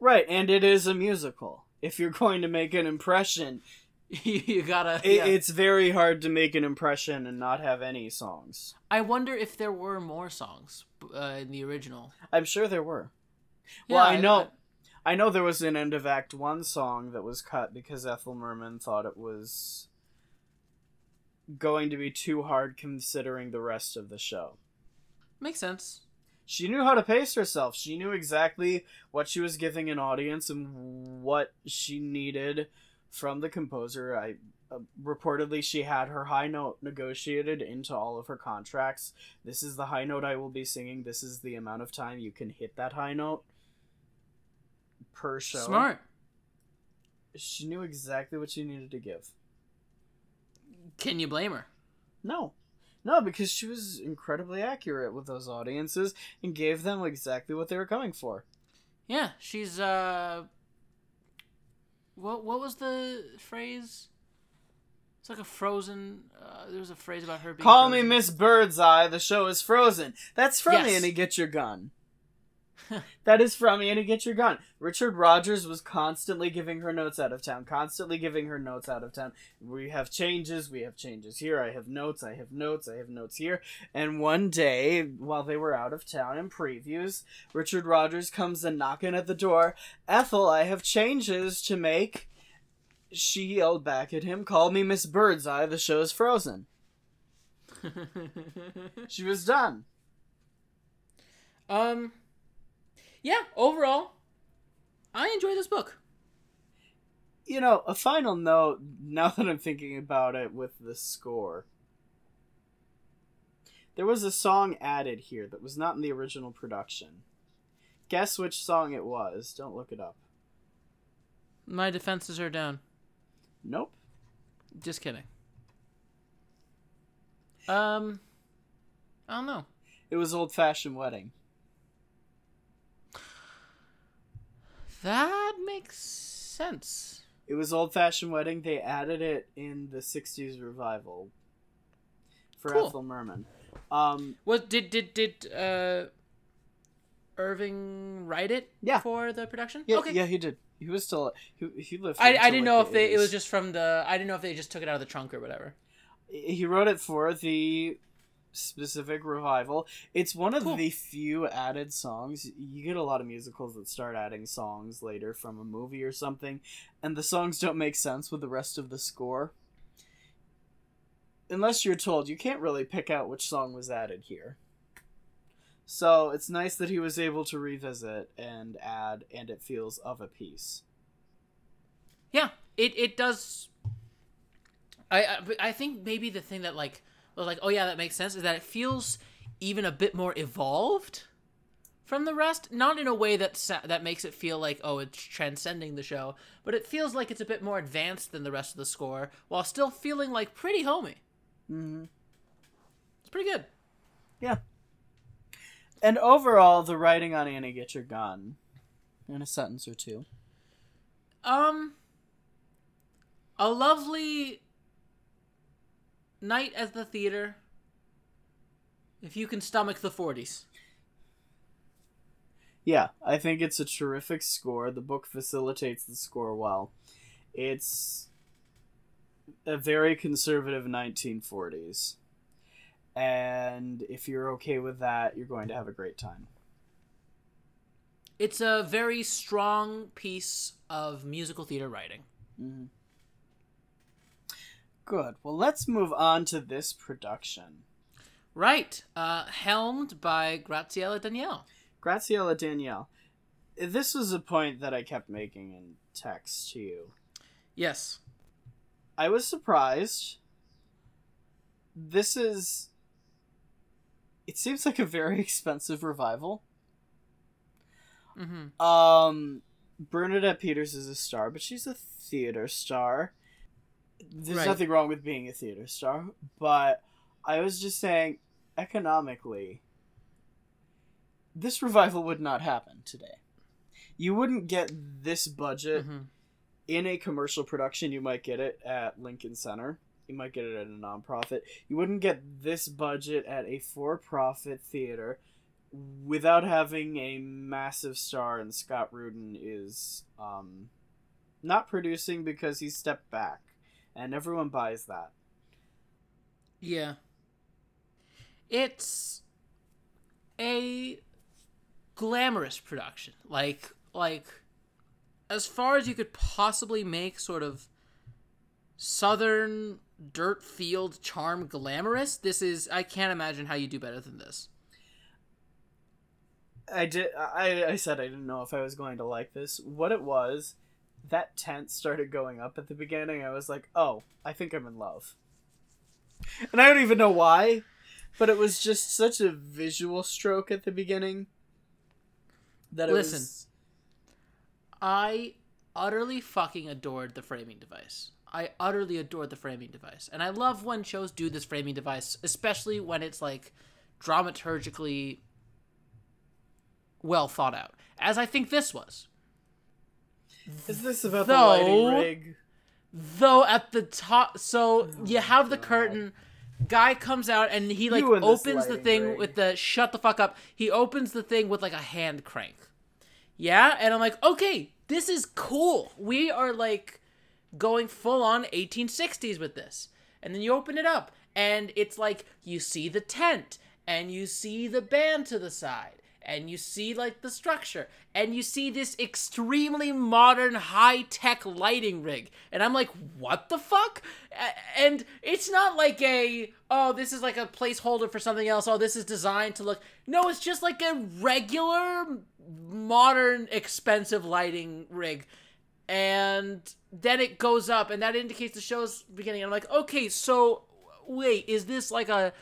Right, and it is a musical. If you're going to make an impression, you gotta. it, yeah. it's very hard to make an impression and not have any songs. I wonder if there were more songs uh, in the original. I'm sure there were. Well, Yeah, I know, I know there was an end of Act One song that was cut because Ethel Merman thought it was going to be too hard considering the rest of the show. makes sense. She knew how to pace herself. She knew exactly what she was giving an audience and what she needed from the composer. I uh, reportedly she had her high note negotiated into all of her contracts. This is the high note I will be singing. This is the amount of time you can hit that high note. Per show. Smart. She knew exactly what she needed to give. Can you blame her? No. No, because she was incredibly accurate with those audiences and gave them exactly what they were coming for. Yeah, she's uh what what was the phrase? It's like a frozen uh, there was a phrase about her being Call me. Miss Birdseye, the show is frozen. That's from Yes. Annie Get Your Gun. that is from Annie Get Your Gun. Richard Rodgers was constantly giving her notes out of town, constantly giving her notes out of town. We have changes, we have changes here. I have notes, I have notes, I have notes here. And one day, while they were out of town in previews, Richard Rodgers comes and knocking at the door. Ethel, I have changes to make. She yelled back at him, Call me Miss Birdseye, the show's frozen. She was done. um yeah, overall I enjoy this book. You know, a final note, now that I'm thinking about it with the score. There was a song added here that was not in the original production. Guess which song it was. Don't look it up. My defenses are down. Nope. Just kidding. Um I don't know. It was Old Fashioned Wedding. That makes sense. It was Old Fashioned Wedding. They added it in the 60s revival for Cool. Ethel Merman. Um, What did did did uh Irving write it Yeah. for the production? yeah, okay. yeah, he did. He was still he, he lived. I, I didn't like, know the if they it was just from the I didn't know if they just took it out of the trunk or whatever. he wrote it for the specific revival. It's one of Cool. the few added songs. You get a lot of musicals that start adding songs later from a movie or something, and the songs don't make sense with the rest of the score. Unless you're told, you can't really pick out which song was added here. So it's nice that he was able to revisit and add, and it feels of a piece. Yeah, it it does. I I, I think maybe the thing that like was like oh yeah that makes sense is that it feels even a bit more evolved from the rest. Not in a way that sa- that makes it feel like oh it's transcending the show, but it feels like it's a bit more advanced than the rest of the score while still feeling like pretty homey. Mm-hmm. It's pretty good. Yeah. And overall, the writing on Annie Get Your Gun, in a sentence or two. Um, a lovely night at the theater. If you can stomach the forties. Yeah, I think it's a terrific score. The book facilitates the score well. It's a very conservative 1940s. And if you're okay with that, you're going to have a great time. It's a very strong piece of musical theater writing. hmm Good. Well, let's move on to this production. Right. Uh, helmed by Graciela Daniele. Graciela Daniele. This was a point that I kept making in text to you. Yes. I was surprised. This is. It seems like a very expensive revival. Mm-hmm. Um, Bernadette Peters is a star, but she's a theater star. There's Right. nothing wrong with being a theater star, but I was just saying, economically, this revival would not happen today. You wouldn't get this budget hmm in a commercial production, you might get it at Lincoln Center. You might get it at a nonprofit. You wouldn't get this budget at a for-profit theater without having a massive star. And Scott Rudin is um, not producing because he stepped back, and everyone buys that. Yeah. It's a glamorous production. Like like as far as you could possibly make sort of southern dirt field charm glamorous, this is I can't imagine how you do better than this. I did. I I said I didn't know if I was going to like this. What it was, that tent started going up at the beginning. I was like, oh, I think I'm in love. And I don't even know why, but it was just such a visual stroke at the beginning. That it Listen. was. I utterly fucking adored the framing device. I utterly adored the framing device. And I love when shows do this framing device, especially when it's like dramaturgically well thought out. As I think this was. Is this about Though- the lighting rig? Though at the top so oh you have the curtain guy comes out and he like and opens the thing rig. with the shut the fuck up. He opens the thing with like a hand crank. Yeah, and I'm like, "Okay, this is cool. We are like going full on 1860s with this." And then you open it up and it's like you see the tent and you see the band to the side and you see like the structure. And you see this extremely modern high-tech lighting rig. And i'm like what the fuck? And it's not like a oh this is like a placeholder for something else. Oh this is designed to look no it's just like a regular modern expensive lighting rig. And then it goes up and that indicates the show's beginning. I'm like okay so wait is this like a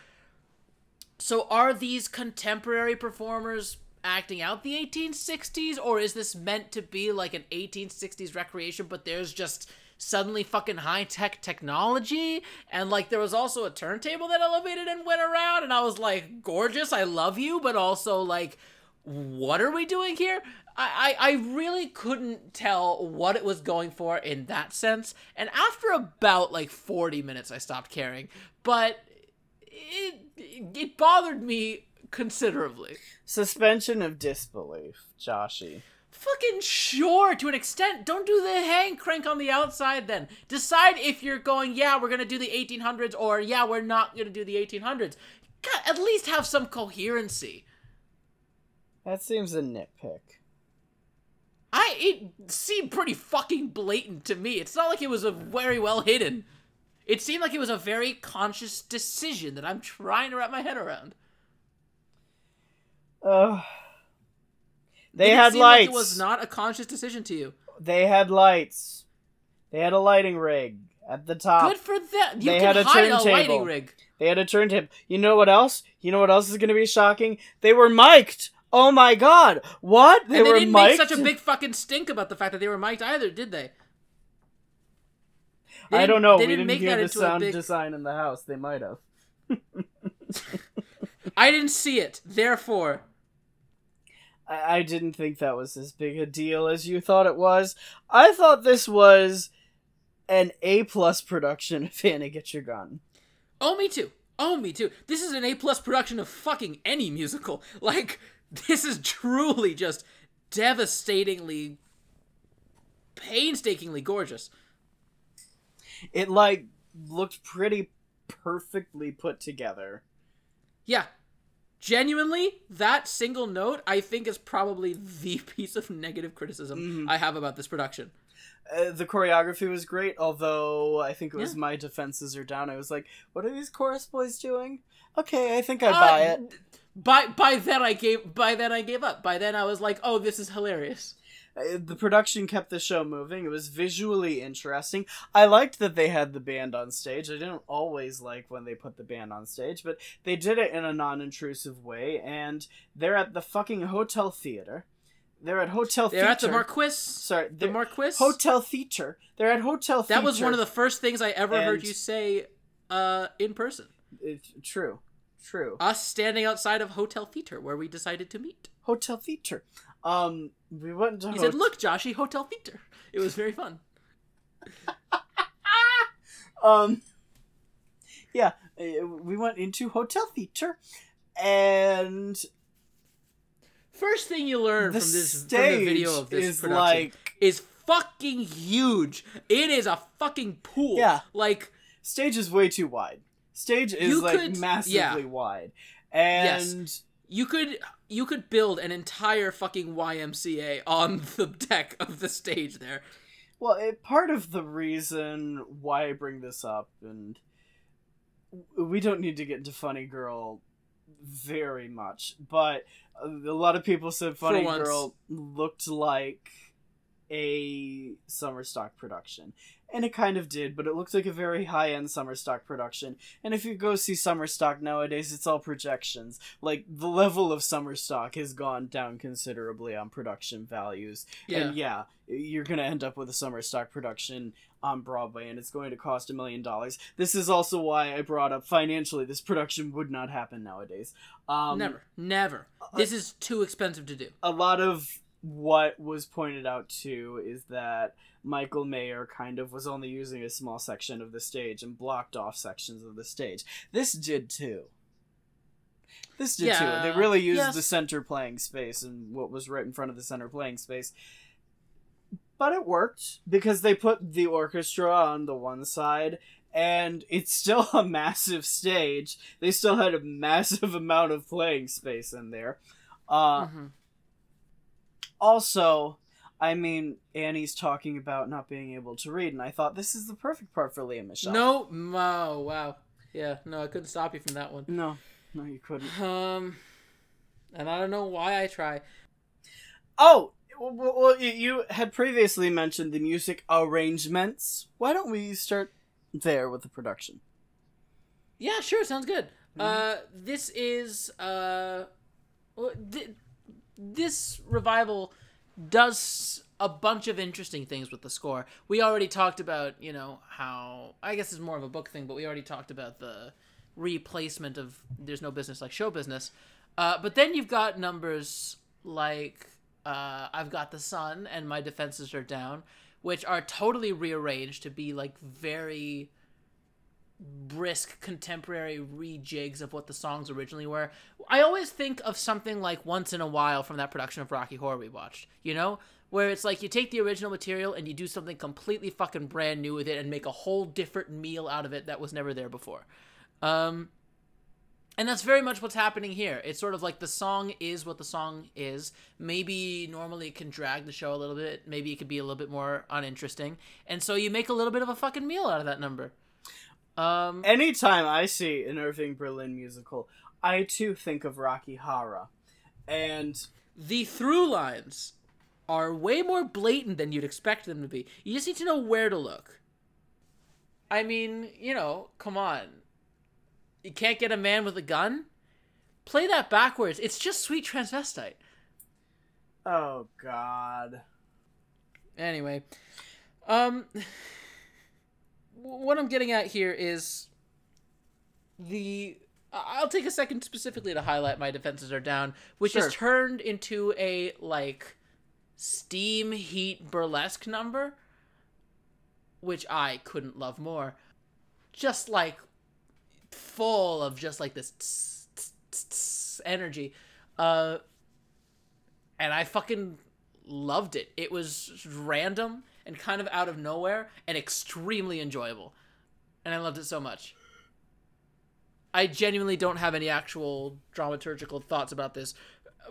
so are these contemporary performers acting out the 1860s or is this meant to be like an 1860s recreation but there's just suddenly fucking high-tech technology and like there was also a turntable that elevated and went around and I was like gorgeous I love you but also like what are we doing here? I, I, I really couldn't tell what it was going for in that sense. And after about like 40 minutes, I stopped caring. But it, it bothered me considerably. Suspension of disbelief, Joshy. Fucking sure, to an extent. Don't do the hang crank on the outside then. Decide if you're going, yeah, we're gonna do the 1800s, or yeah, we're not gonna do the 1800s. God, at least have some coherency. That seems a nitpick. I it seemed pretty fucking blatant to me. It's not like it was a very well hidden. It seemed like it was a very conscious decision that I'm trying to wrap my head around. Uh, they Did it had seem like lights. it was not a conscious decision to you. They had lights. They had a lighting rig at the top. Good for them. You they had a hide a turntable. lighting rig. They had a turntable. You know what else? You know what else is going to be shocking? They were mic'd. Oh my god! What? They and they were didn't mic'd. make such a big fucking stink about the fact that they were mic'd either, did they? I don't know. They we didn't didn't make hear that the into a sound big. design in the house. They might have. I didn't see it. Therefore, I-, I didn't think that was as big a deal as you thought it was. I thought this was an A plus production of Annie Get Your Gun. Oh, me too. Oh, me too. This is an A plus production of fucking any musical. Like, this is truly just devastatingly, painstakingly gorgeous. It like looked pretty perfectly put together. Yeah. Genuinely, that single note, I think, is probably the piece of negative criticism Mhm. I have about this production. Uh, the choreography was great, although I think it was Yeah. my defenses are down. I was like, "What are these chorus boys doing?" Okay, I think I buy Uh, it. By by then I gave by then I gave up. By then I was like, oh, this is hilarious. Uh, The production kept the show moving. It was visually interesting. I liked that they had the band on stage. I didn't always like when they put the band on stage, but they did it in a non-intrusive way. And they're at the fucking hotel theater. They're at hotel. They're theater. at the Marquis. Sorry, The Marquis. hotel theater. They're at hotel theater. That was one of the first things I ever heard you say uh, in person. It's true, true. Us standing outside of Hotel Theater where we decided to meet. hotel theater. Um, we went to He hot- said, "Look, Joshy, Hotel Theater." It was very fun. Um, yeah, uh, we went into hotel theater, and First thing you learn the from this from the video of this is production like is fucking huge. It is a fucking pool. Yeah. Like stage is way too wide. Stage is like could- massively yeah. wide, and you could you could build an entire fucking YMCA on the deck of the stage there. well, it, part of the reason why I bring this up, and we don't need to get into Funny Girl very much, but a lot of people said Funny. Girl looked like a summer stock production. And it kind of did, but it looked like a very high end summer stock production. And if you go see summer stock nowadays, it's all projections. Like the level of summer stock has gone down considerably on production values. Yeah. And yeah, you're gonna end up with a summer stock production on Broadway, and it's going to cost a million dollars. This is also why I brought up financially, this production would not happen nowadays. Um, never, never. This is too expensive to do. a lot of what was pointed out too is that Michael Mayer kind of was only using a small section of the stage and blocked off sections of the stage. This did too. This did Yeah, too. They really used yes. the center playing space and what was right in front of the center playing space. But it worked because they put the orchestra on the one side and it's still a massive stage. They still had a massive amount of playing space in there. Uh, Mhm. Also, I mean, Annie's talking about not being able to read, and I thought this is the perfect part for Lea Michele. No, oh, wow. Yeah, no, I couldn't stop you from that one. no, no, you couldn't. Um, and I don't know why I try. Oh, well, you had previously mentioned the music arrangements. Why don't we start there with the production? Yeah, sure, sounds good. Mm-hmm. Uh, this is uh, well, th- this revival does a bunch of interesting things with the score. We already talked about, you know, how I guess it's more of a book thing, but we already talked about the replacement of "There's No Business Like Show Business." Uh, but then you've got numbers like uh, "I've Got the Sun" and "My Defenses Are Down," which are totally rearranged to be like very brisk contemporary rejigs of what the songs originally were. I always think of something like Once in a While from that production of Rocky Horror we watched, you know? Where it's like you take the original material and you do something completely fucking brand new with it and make a whole different meal out of it that was never there before. Um, and that's very much what's happening here. It's sort of like the song is what the song is. Maybe normally it can drag the show a little bit. Maybe it could be a little bit more uninteresting. And so you make a little bit of a fucking meal out of that number. Um, Anytime I see an Irving Berlin musical, I too think of Rocky Horror. And the through lines are way more blatant than you'd expect them to be. You just need to know where to look. I mean, you know, come on. You can't get a man with a gun? Play that backwards. It's just sweet transvestite. oh god. Anyway, um what I'm getting at here is the I'll take a second specifically to highlight my defenses are down, which Sure. is turned into a like steam heat burlesque number, which I couldn't love more. Just like full of just like this tss, tss, tss, tss energy. Uh and I fucking loved it. It was random and kind of out of nowhere and extremely enjoyable. And I loved it so much. I genuinely don't have any actual dramaturgical thoughts about this,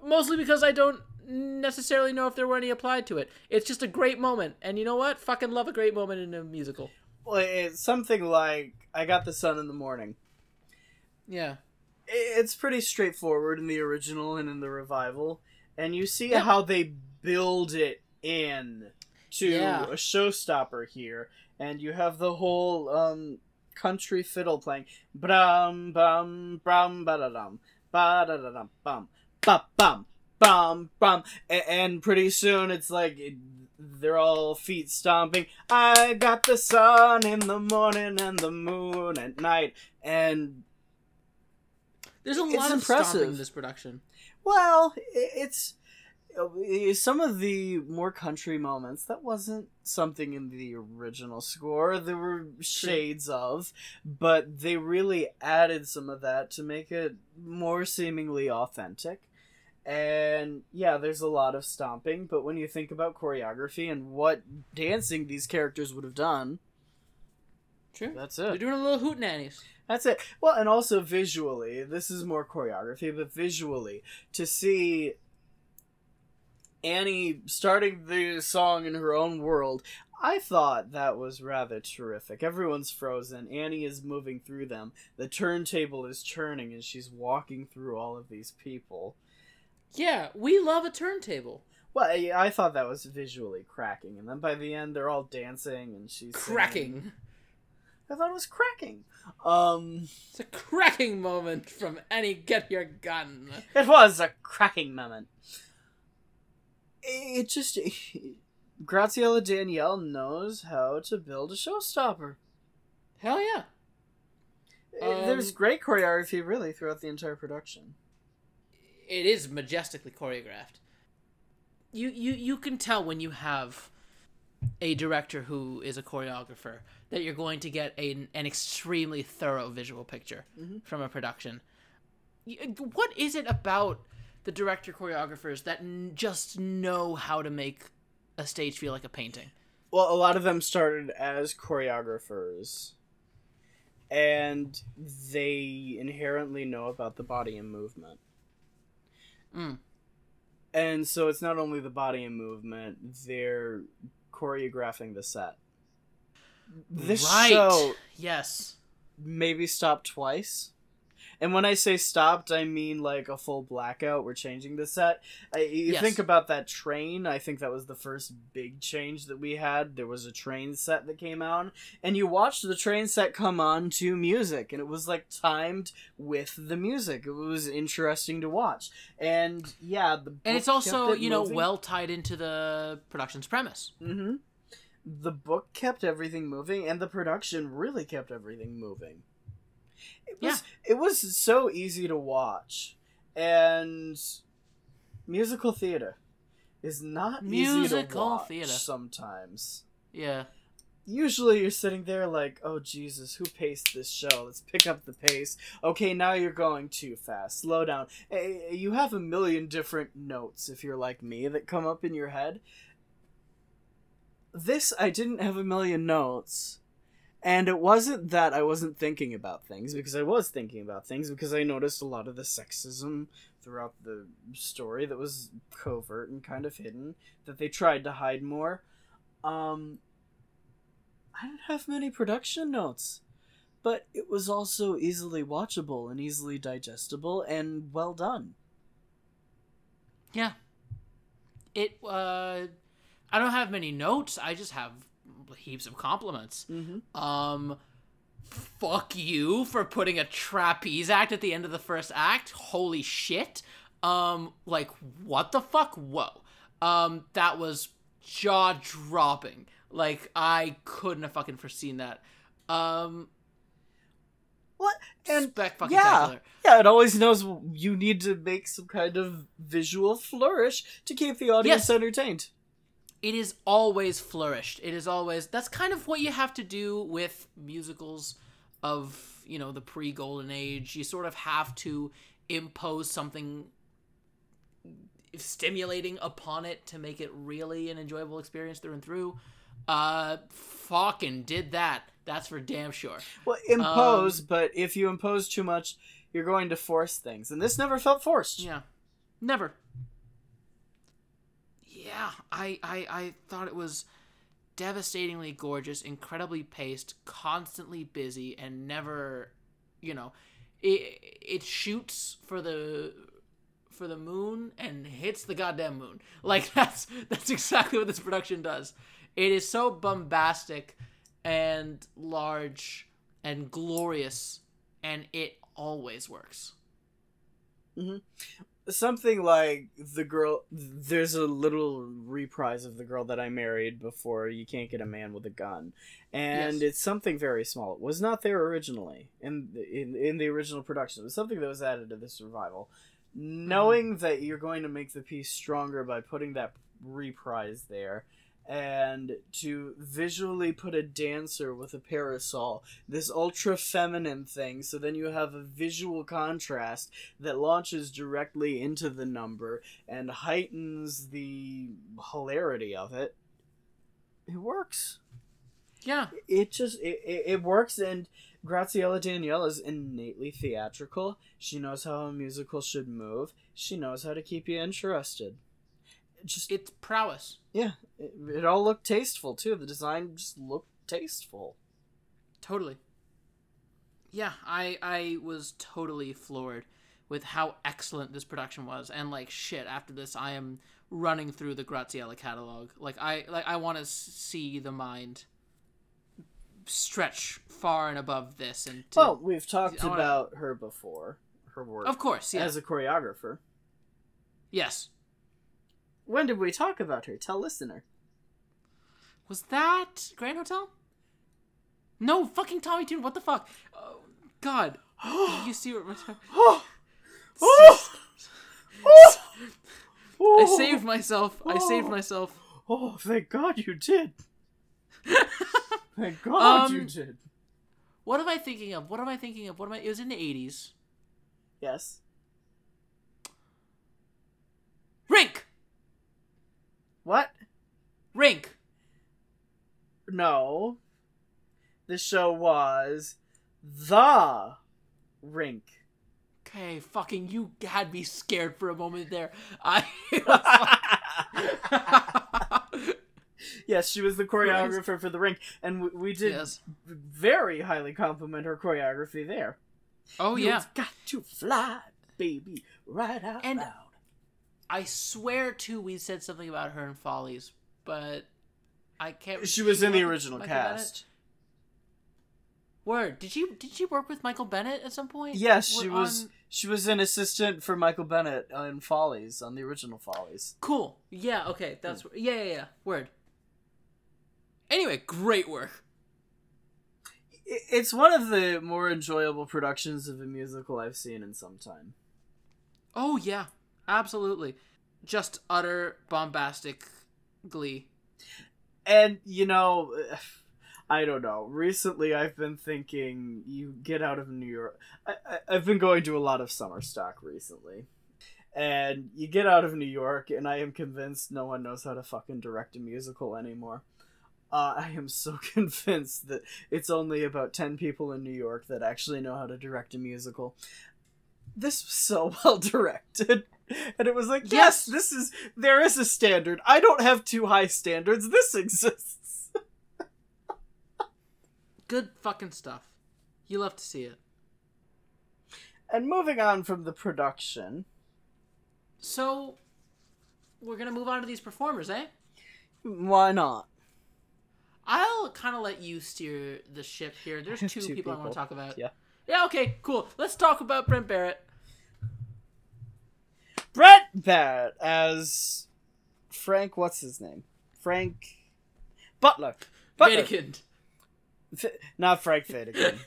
mostly because I don't necessarily know if there were any applied to it. It's just a great moment, and you know what? Fucking love a great moment in a musical. Well, it's something like I got the sun in the morning. Yeah. It's pretty straightforward in the original and in the revival, and you see Yeah. how they build it in to Yeah. a showstopper here, and you have the whole um country fiddle playing brum bum brum ba da dum ba da da dum bum ba bum bum bum and pretty soon it's like it- they're all feet stomping i got the sun in the morning and the moon at night and There's a lot of impressive. stomping in this production. Well, it's Uh, some of the more country moments that wasn't something in the original score. There were shades of, but they really added some of that to make it more seemingly authentic. And yeah, there's a lot of stomping, but when you think about choreography and what dancing these characters would have done, True. that's it. They're doing a little hootenannies. That's it. Well, and also visually, this is more choreography, but visually, to see Annie starting the song in her own world, I thought that was rather terrific. Everyone's frozen. Annie is moving through them. The turntable is churning and she's walking through all of these people. Yeah, we love a turntable. Well, I, thought that was visually cracking, and then by the end, they're all dancing, and she's singing. Cracking. I thought it was cracking. Um, It's a cracking moment from any get your gun. it was a cracking moment. It just Graciela Daniele knows how to build a showstopper. Hell yeah. Um, There's great choreography, really, throughout the entire production. It is majestically choreographed. You you you can tell when you have a director who is a choreographer that you're going to get a, an extremely thorough visual picture Mhm. from a production. What is it about the director choreographers that n- just know how to make a stage feel like a painting? Well, a lot of them started as choreographers, and they inherently know about the body and movement. Mm. And so it's not only the body and movement, they're choreographing the set. This right. show Yes. maybe stopped twice. And when I say stopped, I mean like a full blackout. We're changing the set. I, you Yes. think about that train. I think that was the first big change that we had. There was a train set that came out, and you watched the train set come on to music, and it was like timed with the music. It was interesting to watch. And yeah, the And it's also, it you know, moving. well tied into the production's premise. Mm-hmm. The book kept everything moving, and the production really kept everything moving. It was it was so easy to watch, and musical theater is not easy to Musical watch theater. sometimes. Yeah. Usually you're sitting there like, oh Jesus, who paced this show? Let's pick up the pace. Okay, now you're going too fast. Slow down. You have a million different notes if you're like me that come up in your head. This I didn't have a million notes. And it wasn't that I wasn't thinking about things, because I was thinking about things, because I noticed a lot of the sexism throughout the story that was covert and kind of hidden, that they tried to hide more. Um, I didn't have many production notes, but it was also easily watchable and easily digestible and well done. Yeah. It uh I don't have many notes. I just have heaps of compliments. Mm-hmm. Um fuck you for putting a trapeze act at the end of the first act. Holy shit. Um like what the fuck? Whoa. Um that was jaw dropping. Like I couldn't have fucking foreseen that. Um What? And spec fucking yeah, spectacular. yeah, it always knows you need to make some kind of visual flourish to keep the audience Yes. entertained. It is always flourished. It is always that's kind of what you have to do with musicals of, you know, the pre-golden age. You sort of have to impose something stimulating upon it to make it really an enjoyable experience through and through. Uh fucking did that. That's for damn sure. Well, impose, Um, but if you impose too much, you're going to force things, and this never felt forced. Yeah. Never. Yeah, I, I I thought it was devastatingly gorgeous, incredibly paced, constantly busy, and never, you know, it it shoots for the for the moon and hits the goddamn moon. Like that's that's exactly what this production does. It is so bombastic and large and glorious, and it always works. Mm-hmm. Something like the girl there's a little reprise of the girl that i married before you can't get a man with a gun. And Yes. it's something very small. It was not there originally in, in in the original production. It was something that was added to this revival knowing mm-hmm. that you're going to make the piece stronger by putting that reprise there and to visually put a dancer with a parasol this ultra feminine thing. So then you have a visual contrast that launches directly into the number and heightens the hilarity of it. It works. Yeah. it just it, it, it works and Graciela Daniele is innately theatrical. She knows how a musical should move. She knows how to keep you interested just It's prowess. yeah it, it all looked tasteful too the design just looked tasteful Totally. Yeah, I I was totally floored with how excellent this production was. And like shit, after this, I am running through the Graciela catalog. Like I like I want to see the mind stretch far and above this. And to, Well, we've talked wanna- about her before. Her work of course, yeah, as a choreographer. yes. When did we talk about her? Tell listener. Was that Grand Hotel? No, fucking Tommy Tune. What the fuck? Oh, God, you see what oh, oh, oh, I saved myself. I saved myself. Oh, thank God you did. Thank God you Um, did. What am I thinking of? What am I thinking of? What am I? It was in the eighties. Yes. Rink, What? Rink. No. The show was The Rink. Okay, fucking, you had me scared for a moment there. I. yes, she was the choreographer for The Rink, and we, we did yes. very highly compliment her choreography there. Oh yeah. You've got to fly, baby, right out And- loud. I swear too, we said something about her in Follies, but I can't. She was in the original Bennett? cast. Word. Did she did she work with Michael Bennett at some point? Yes, she We're was. She was an assistant for Michael Bennett in Follies on the original Follies. Cool. Yeah. Okay. That's hmm. yeah yeah yeah. Word. Anyway, great work. It's one of the more enjoyable productions of a musical I've seen in some time. Oh yeah, absolutely. Just utter bombastic glee. And you know, I don't know. Recently, I've been thinking you get out of New York. I, I, I've been going to a lot of summer stock recently, and you get out of New York, and I am convinced no one knows how to fucking direct a musical anymore. Uh, I am so convinced that it's only about ten people in New York that actually know how to direct a musical. This was so well directed. And it was like, yes, Yes. this is there is a standard. I don't have too high standards. This exists. Good fucking stuff. You love to see it. And moving on from the production, So, we're gonna move on to these performers, eh? why not? I'll kind of let you steer the ship here. There's two, Two people, I want to talk about. Yeah. Yeah. Okay. Cool. Let's talk about Brent Barrett. Brett Barrett as Frank. What's his name? Frank Butler. Butler. Wedekind. Not Frank Wedekind.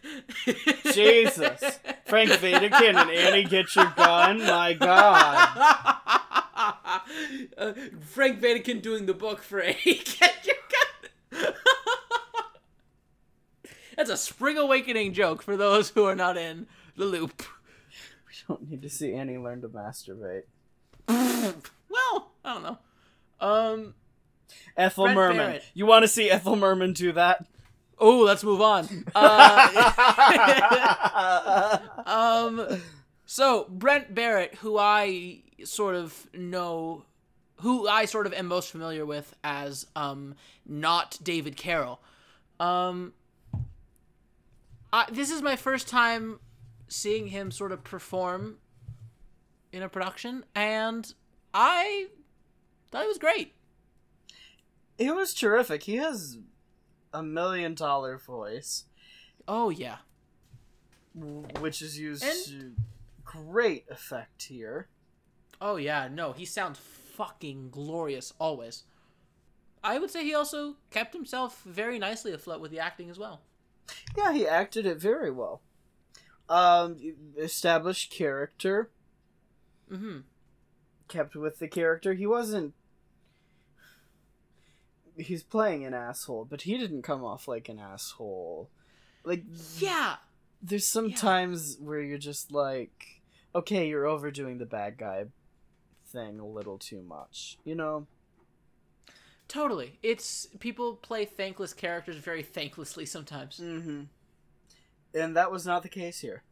Jesus. Frank Wedekind and Annie, get your gun. My God. uh, Frank Wedekind doing the book for a get your gun. That's a Spring Awakening joke for those who are not in the loop. We don't need to see Annie learn to masturbate. well, I don't know. Um. Ethel Brett Merman. Barrett. You want to see Ethel Merman do that? Oh, let's move on. Uh, um. So Brent Barrett, who I sort of know, who I sort of am most familiar with as um not David Carroll. Um. I, this is my first time seeing him sort of perform in a production, and I thought it was great. It was terrific. He has a million dollar voice, Oh yeah. which is used And- to great effect here. Oh yeah, no, he sounds fucking glorious always. I would say he also kept himself very nicely afloat with the acting as well. Yeah, he acted it very well. Um, established character, Mm-hmm. kept with the character. He wasn't. He's playing an asshole, but he didn't come off like an asshole. Like, Yeah. there's some Yeah. times where you're just like, okay, you're overdoing the bad guy thing a little too much, you know? Totally. It's people play thankless characters very thanklessly sometimes. Mm-hmm. And that was not the case here.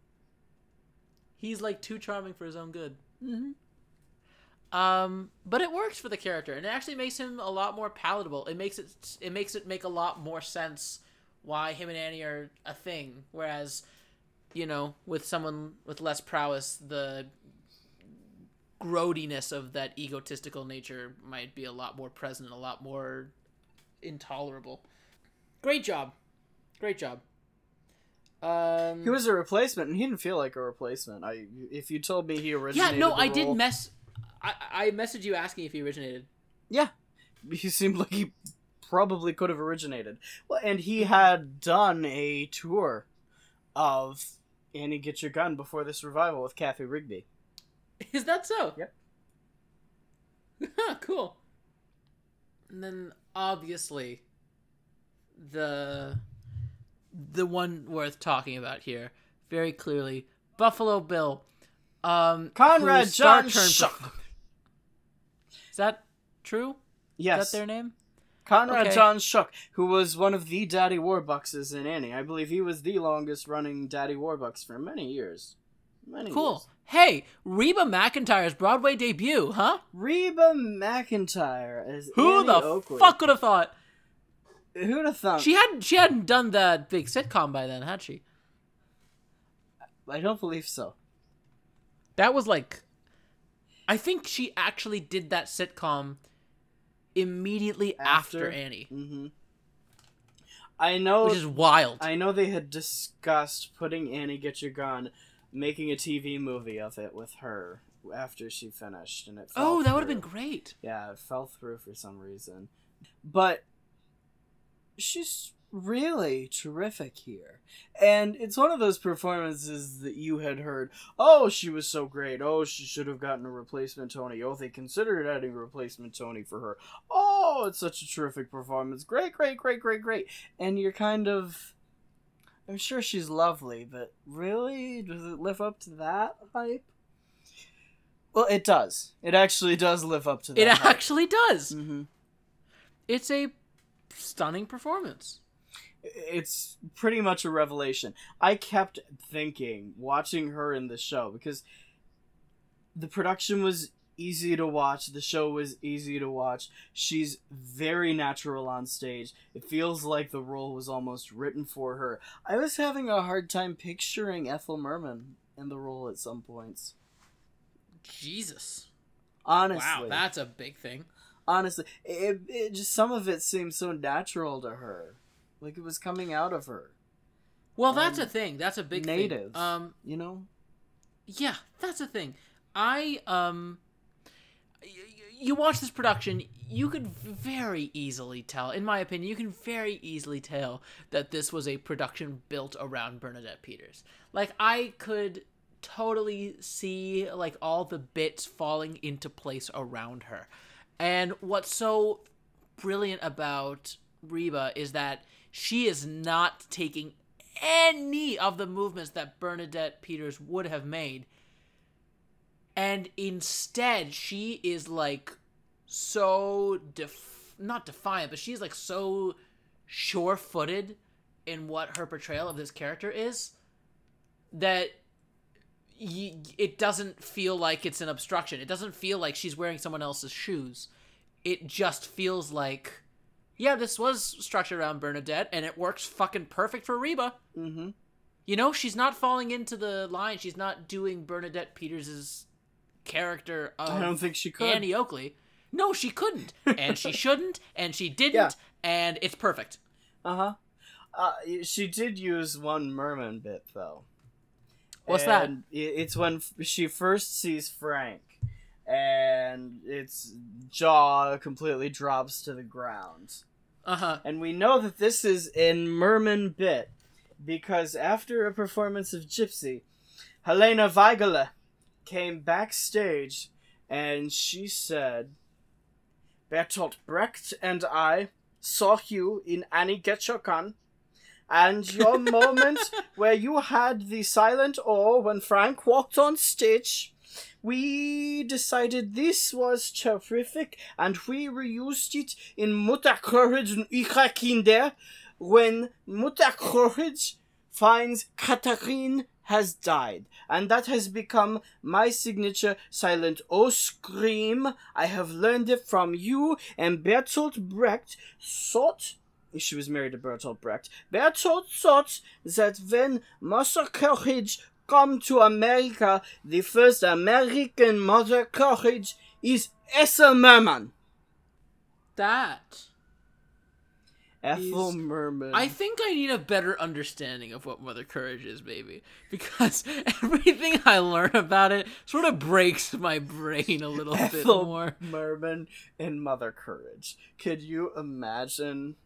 He's like too charming for his own good. Mm-hmm. Um, but it works for the character, and it actually makes him a lot more palatable. It makes it it makes it make a lot more sense why him and Annie are a thing. Whereas you know, with someone with less prowess, the grody-ness of that egotistical nature might be a lot more present, a lot more intolerable. Great job, great job. Um, He was a replacement, and he didn't feel like a replacement. I, if you told me he originated. yeah, no, I did mess. I I messaged you asking if he originated. Yeah, he seemed like he probably could have originated. Well, and he had done a tour of Annie Get Your Gun before this revival with Cathy Rigby. Is that so? Yep. cool. And then obviously the the one worth talking about here, very clearly, Buffalo Bill. Um Conrad John Schuck. Is that true? Yes, Is that their name? Conrad Okay. John Schuck, who was one of the Daddy Warbucks in Annie. I believe he was the longest running Daddy Warbucks for many years. Many Cool. years. Hey, Reba McEntire's Broadway debut, huh? Reba McIntyre as Who Annie the Oakley. fuck would have thought? Who'd have thought? She hadn't she hadn't done that big sitcom by then, had she? I don't believe so. That was like I think she actually did that sitcom immediately after, After? Annie, hmm I know. which is wild. I know they had discussed putting Annie Get Your Gun, making a TV movie of it with her after she finished, and it. Fell oh, that would have been great. Yeah, it fell through for some reason, but she's really terrific here, and it's one of those performances that you had heard. Oh, she was so great. Oh, she should have gotten a replacement Tony. Oh, they considered adding a replacement Tony for her. Oh, it's such a terrific performance. Great, great, great, great, great. And you're kind of. I'm sure she's lovely, but really? Does it live up to that hype? Well, it does. It actually does live up to that. It hype. actually does. hmm It's a stunning performance. It's pretty much a revelation. I kept thinking, watching her in the show, because the production was easy to watch, the show was easy to watch. She's very natural on stage. It feels like the role was almost written for her. I was having a hard time picturing Ethel Merman in the role at some points. Jesus. Honestly. Wow, that's a big thing. Honestly, it, it just some of it seemed so natural to her. Like it was coming out of her. Well, that's Um, a thing. That's a big native. thing. Um You know? Yeah, that's a thing. I um y- you watch this production, you could very easily tell, in my opinion, you can very easily tell that this was a production built around Bernadette Peters. Like I could totally see like all the bits falling into place around her. And what's so brilliant about Reba is that she is not taking any of the movements that Bernadette Peters would have made. And instead, she is like so def- not defiant, but she's like so sure-footed in what her portrayal of this character is that y- it doesn't feel like it's an obstruction. It doesn't feel like she's wearing someone else's shoes. It just feels like yeah, this was structured around Bernadette and it works fucking perfect for Reba. Mm-hmm. You know, she's not falling into the line. She's not doing Bernadette Peters's character of I don't think she could. Annie Oakley. No, she couldn't, and she shouldn't, and she didn't, Yeah. and it's perfect. Uh-huh. Uh She did use one merman bit though. What's that? It's when she first sees Frank, and its jaw completely drops to the ground. Uh huh. And we know that this is in Merman bit because after a performance of Gypsy, Helena Weigel came backstage and she said, Bertolt Brecht and I saw you in Annie Getchokan, and your moment where you had the silent awe when Frank walked on stage. We decided this was terrific, and we reused it in Mutter Courage Ihre Kinder when Mutter Courage finds Katharine has died, and that has become my signature silent O scream. I have learned it from you, and Bertolt Brecht thought she was married to Bertolt Brecht. Bertolt thought that when Mother Courage come to America, the first American Mother Courage is Ethel Merman. That. Ethel Is- Merman. I think I need a better understanding of what Mother Courage is, baby. Because everything I learn about it sort of breaks my brain a little bit Ethel more. Merman and Mother Courage. Could you imagine?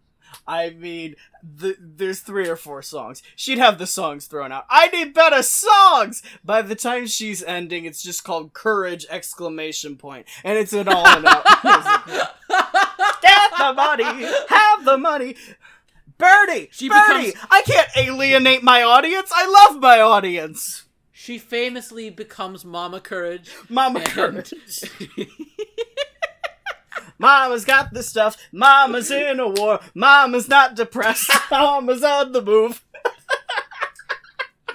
I mean, the, there's three or four songs. She'd have the songs thrown out. I need better songs. By the time she's ending, it's just called Courage! Exclamation point, and it's an all and out. Get the money, have the money. Birdie, She Birdie, becomes- I can't alienate my audience. I love my audience. She famously becomes Mama Courage. Mama and- Courage. Mama's got the stuff. Mama's in a war. Mama's not depressed. Mama's on the move.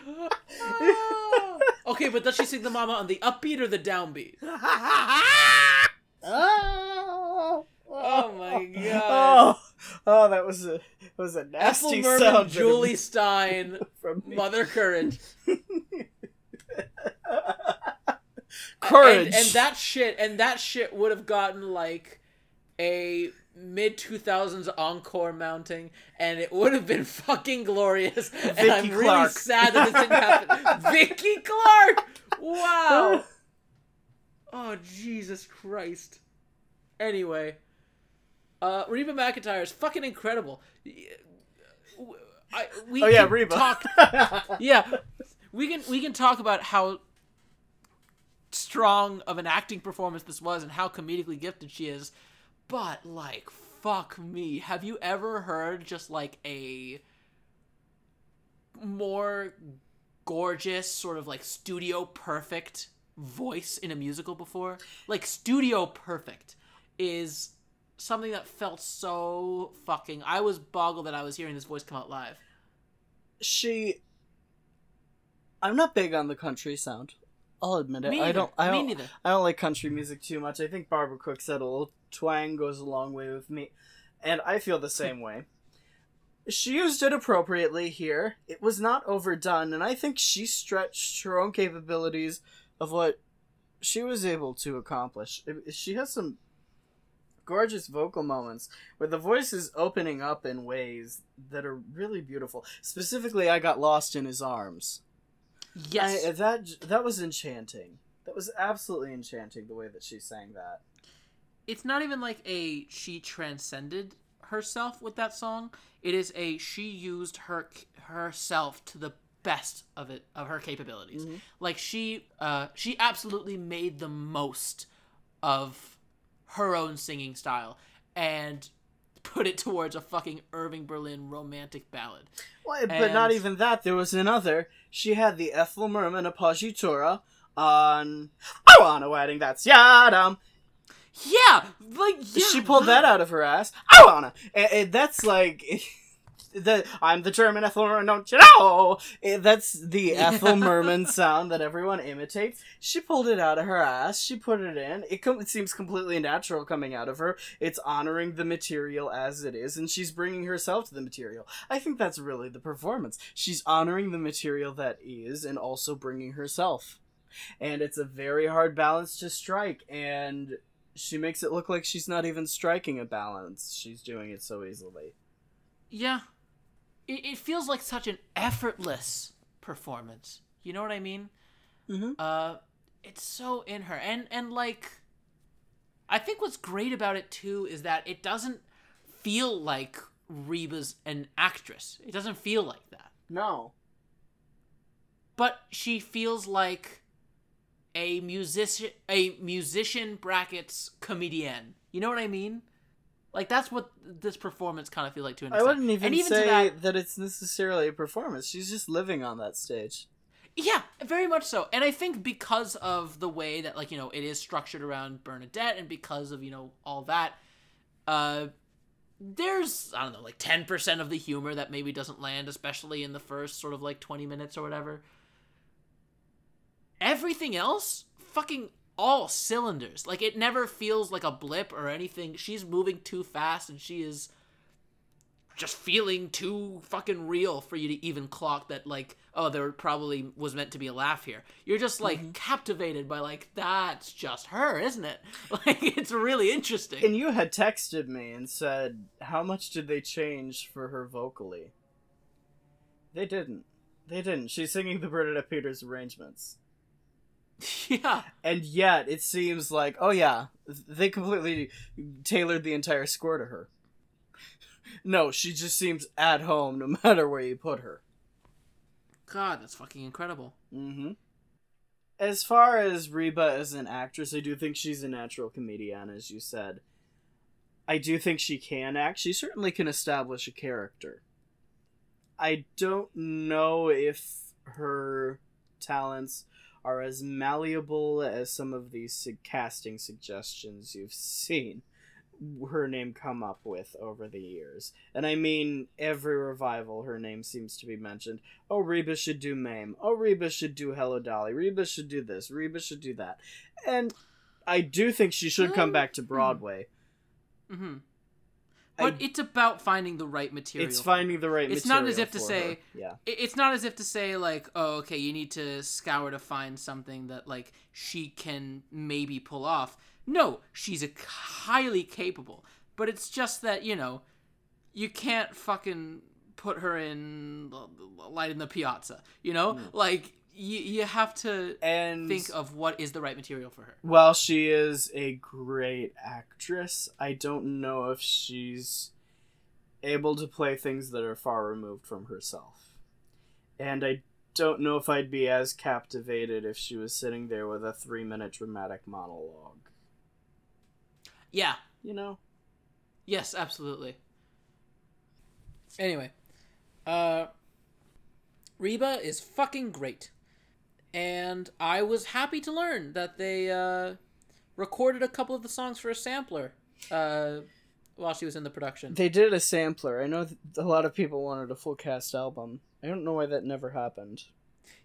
Oh. okay, but does she sing the Mama on the upbeat or the downbeat? oh, Oh my god. Oh, oh, that was a that was a Ethel nasty Merman, sound. Jule Styne, from me. Mother Courage. Courage. And, and that shit, and that shit would have gotten like a mid 2000s encore mounting, and it would have been fucking glorious. and Vicky I'm really sad that this didn't happen. Vicky Clark! Wow! Oh, Jesus Christ. Anyway, uh, Reba McEntire is fucking incredible. I, we oh yeah, Reba. Talk, yeah, we can we can talk about how strong of an acting performance this was and how comedically gifted she is, but like fuck me, have you ever heard just like a more gorgeous sort of like studio perfect voice in a musical before? Like studio perfect is something that felt so fucking I was boggled that I was hearing this voice come out live. she. I'm not big on the country sound. I'll admit it. Me I neither. don't. I Me don't. neither. I don't like country music too much. I think Barbara Cook said a little twang goes a long way with me, and I feel the same way. She used it appropriately here. It was not overdone, and I think she stretched her own capabilities of what she was able to accomplish. She has some gorgeous vocal moments where the voice is opening up in ways that are really beautiful. Specifically, I got lost in his arms. Yes. I, that that was enchanting. That was absolutely enchanting the way that she sang that. it's not even like a she transcended herself with that song. It is a she used her herself to the best of it of her capabilities. Like she uh she absolutely made the most of her own singing style and put it towards a fucking Irving Berlin romantic ballad. Well, but not even that. There was another. She had the Ethel Merman Appoggiatura on I want a wedding that's yadam. Yeah, like yeah, she pulled wow. that out of her ass. I wanna. And, and that's like. The, I'm the German Ethel Merman, don't you know? Eh, That's the Ethel Merman sound that everyone imitates. She pulled it out of her ass. She put it in. It, com- it seems completely natural coming out of her. It's honoring the material as it is, and she's bringing herself to the material. I think that's really the performance. She's honoring the material that is, and also bringing herself. And it's a very hard balance to strike, and she makes it look like she's not even striking a balance. She's doing it so easily. Yeah. It, it feels like such an effortless performance. You know what I mean? Mm-hmm. Uh, it's so in her, and and like, I think what's great about it too is that it doesn't feel like Reba's an actress. It doesn't feel like that, No. but she feels like a musician, a musician brackets comedian. You know what I mean? Like that's what this performance kind of feels like to an I wouldn't even, and even say to that, that... it's necessarily a performance. She's just living on that stage. Yeah, very much so. And I think because of the way that like, you know, it is structured around Bernadette and because of, you know, all that, uh there's I don't know, like 10% of the humor that maybe doesn't land especially in the first sort of like 20 minutes or whatever. Everything else fucking all cylinders. Like it never feels like a blip or anything. She's moving too fast and she is just feeling too fucking real for you to even clock that like oh there probably was meant to be a laugh here you're just like Mm-hmm. captivated by like that's just her isn't it like it's really interesting And you had texted me and said, "How much did they change for her vocally?" They didn't. They didn't. She's singing the Bernadette Peters arrangements. yeah And yet, it seems like, oh yeah, they completely tailored the entire score to her. No, she just seems at home no matter where you put her. god that's fucking incredible Mm-hmm. As far as Reba as an actress, I do think she's a natural comedian, as you said. I do think she can act. She certainly can establish a character. I don't know if her talents are as malleable as some of these su- casting suggestions you've seen her name come up with over the years. And I mean, every revival, her name seems to be mentioned. Oh, Reba should do Mame. Oh, Reba should do Hello Dolly. Reba should do this. Reba should do that. And I do think she should come Um, back to Broadway. Hmm I- but it's about finding the right material It's finding the right It's material. not as if to say- her. yeah. it's not as if to say like oh okay you need to scour to find something that like she can maybe pull off no she's a highly capable but it's just that you know you can't fucking put her in light in the piazza you know like you, you have to And think of what is the right material for her Well, she is a great actress, I don't know if she's able to play things that are far removed from herself. And I don't know if I'd be as captivated if she was sitting there with a three minute dramatic monologue. yeah You know? Yes, absolutely. Anyway, uh Reba is fucking great. And I was happy to learn that they uh recorded a couple of the songs for a sampler uh while she was in the production. They did a sampler. I know th- a lot of people wanted a full cast album. I don't know why that never happened.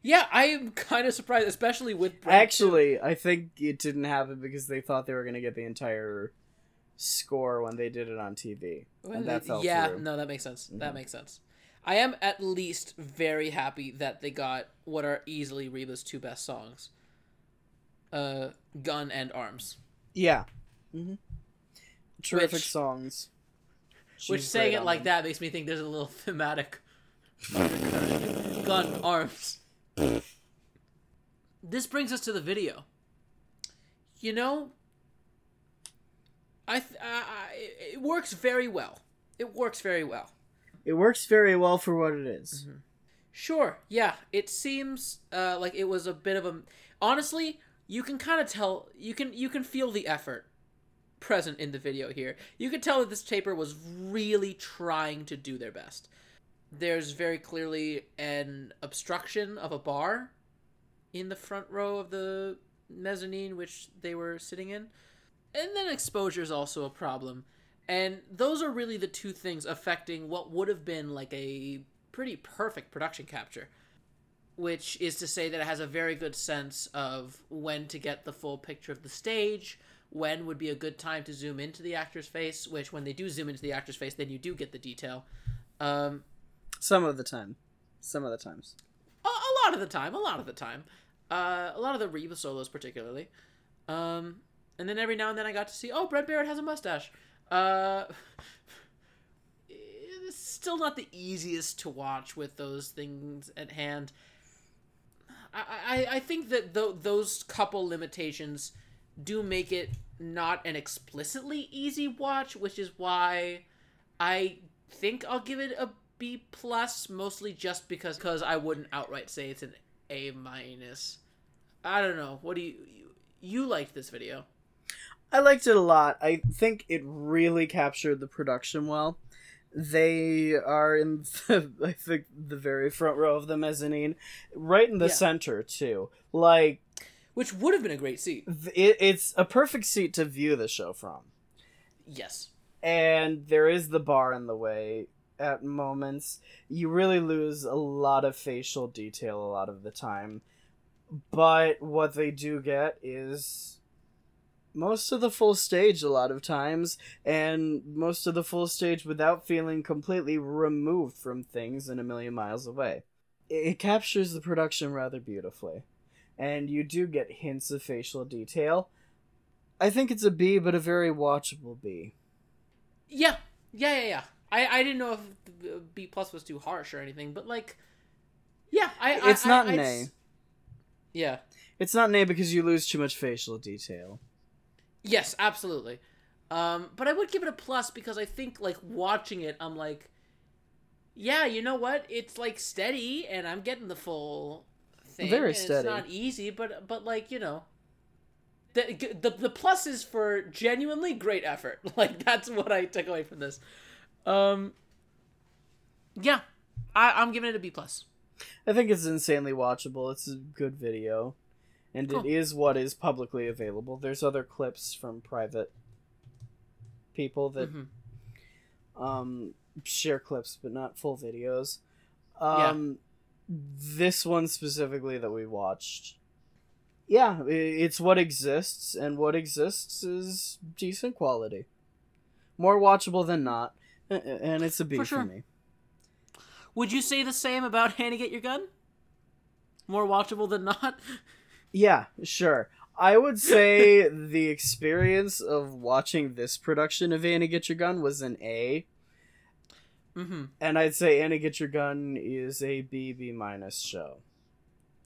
Yeah, I am kind of surprised especially with Brent, too. Actually, I think it didn't happen because they thought they were going to get the entire score when they did it on TV. Well, And that fell yeah, through. no, that makes sense. That Mhm. makes sense. I am at least very happy that they got what are easily Reba's two best songs. Uh Gun and Arms. Yeah. Mm-hmm. Terrific Which- songs. Which saying it like them. that makes me think there's a little thematic gun arms. this brings us to the video. You know, I, th- I, I it works very well. It works very well. It works very well for what it is. Mm-hmm. Sure, yeah. It seems uh, like it was a bit of a. Honestly, you can kind of tell. You can you can feel the effort present in the video here. You can tell that this taper was really trying to do their best. There's very clearly an obstruction of a bar in the front row of the mezzanine which they were sitting in. And then exposure is also a problem. And those are really the two things affecting what would have been like a pretty perfect production capture. Which is to say that it has a very good sense of when to get the full picture of the stage, when would be a good time to zoom into the actor's face, which when they do zoom into the actor's face, then you do get the detail. Um, Some of the time. Some of the times. a, a lot of the time, a lot of the time. Uh, a lot of the Reba solos, particularly. Um, and then every now and then I got to see, oh, Brett Barrett has a mustache. Uh, it's still not the easiest to watch with those things at hand. I, I, I think that th- those couple limitations do make it not an explicitly easy watch, which is why I think I'll give it a B plus, mostly just because because I wouldn't outright say it's an A minus. I don't know. What do you you, you liked this video? I liked it a lot. I think it really captured the production well. They are in, the, I think, the very front row of the mezzanine, right in the Yeah. center too. Like Which would have been a great seat. it, it's a perfect seat to view the show from. Yes. and there is the bar in the way at moments you really lose a lot of facial detail a lot of the time but what they do get is most of the full stage a lot of times, and most of the full stage without feeling completely removed from things and a million miles away. It, it captures the production rather beautifully, and you do get hints of facial detail. I think it's a B, but a very watchable B. Yeah, yeah, yeah, yeah. I, I didn't know if uh, B plus was too harsh or anything, but like, yeah, I. It's I, not I, an I'd A. Yeah. It's not an A because you lose too much facial detail. Yes, absolutely. Um, but I would give it a plus because I think like watching it, I'm like, yeah, you know what? It's like steady, and I'm getting the full thing. Very steady. It's not easy, but but like you know, the the the plus is for genuinely great effort. Like that's what I took away from this. Um, yeah, I, I'm giving it a B plus. I think it's insanely watchable. It's a good video. And Cool. it is what is publicly available. There's other clips from private people that Mhm. um share clips but not full videos. Yeah. Um this one specifically that we watched. Yeah, it's what exists and what exists is decent quality. More watchable than not. And it's a B For for, me. Would you say the same about Annie Get Your Gun? More watchable than not. Yeah, sure. I would say the experience of watching this production of Annie Get Your Gun was an A, Mm-hmm. and I'd say Annie Get Your Gun is a B B minus show.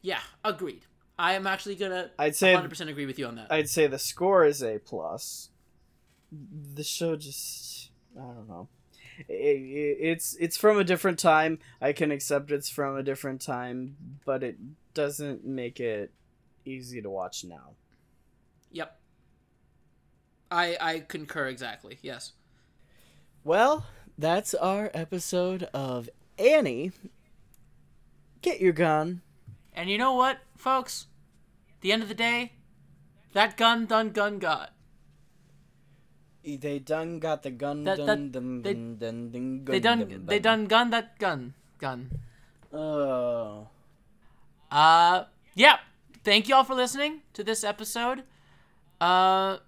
Yeah, agreed. I am actually gonna I'd say 100% agree with you on that. I'd say the score is A plus. The show just I don't know. I- I- it's it's from a different time. I can accept it's from a different time, but it doesn't make it easy to watch now. Yep. I I concur exactly. Yes. Well, that's our episode of Annie. Get your gun. And you know what, folks? The end of the day, that gun done gun got. They done got the gun. That- dun, that- dun, they- dun, dun, dun, They done they done gun that gun gun. Oh. Uh yeah. Thank you all for listening to this episode. Uh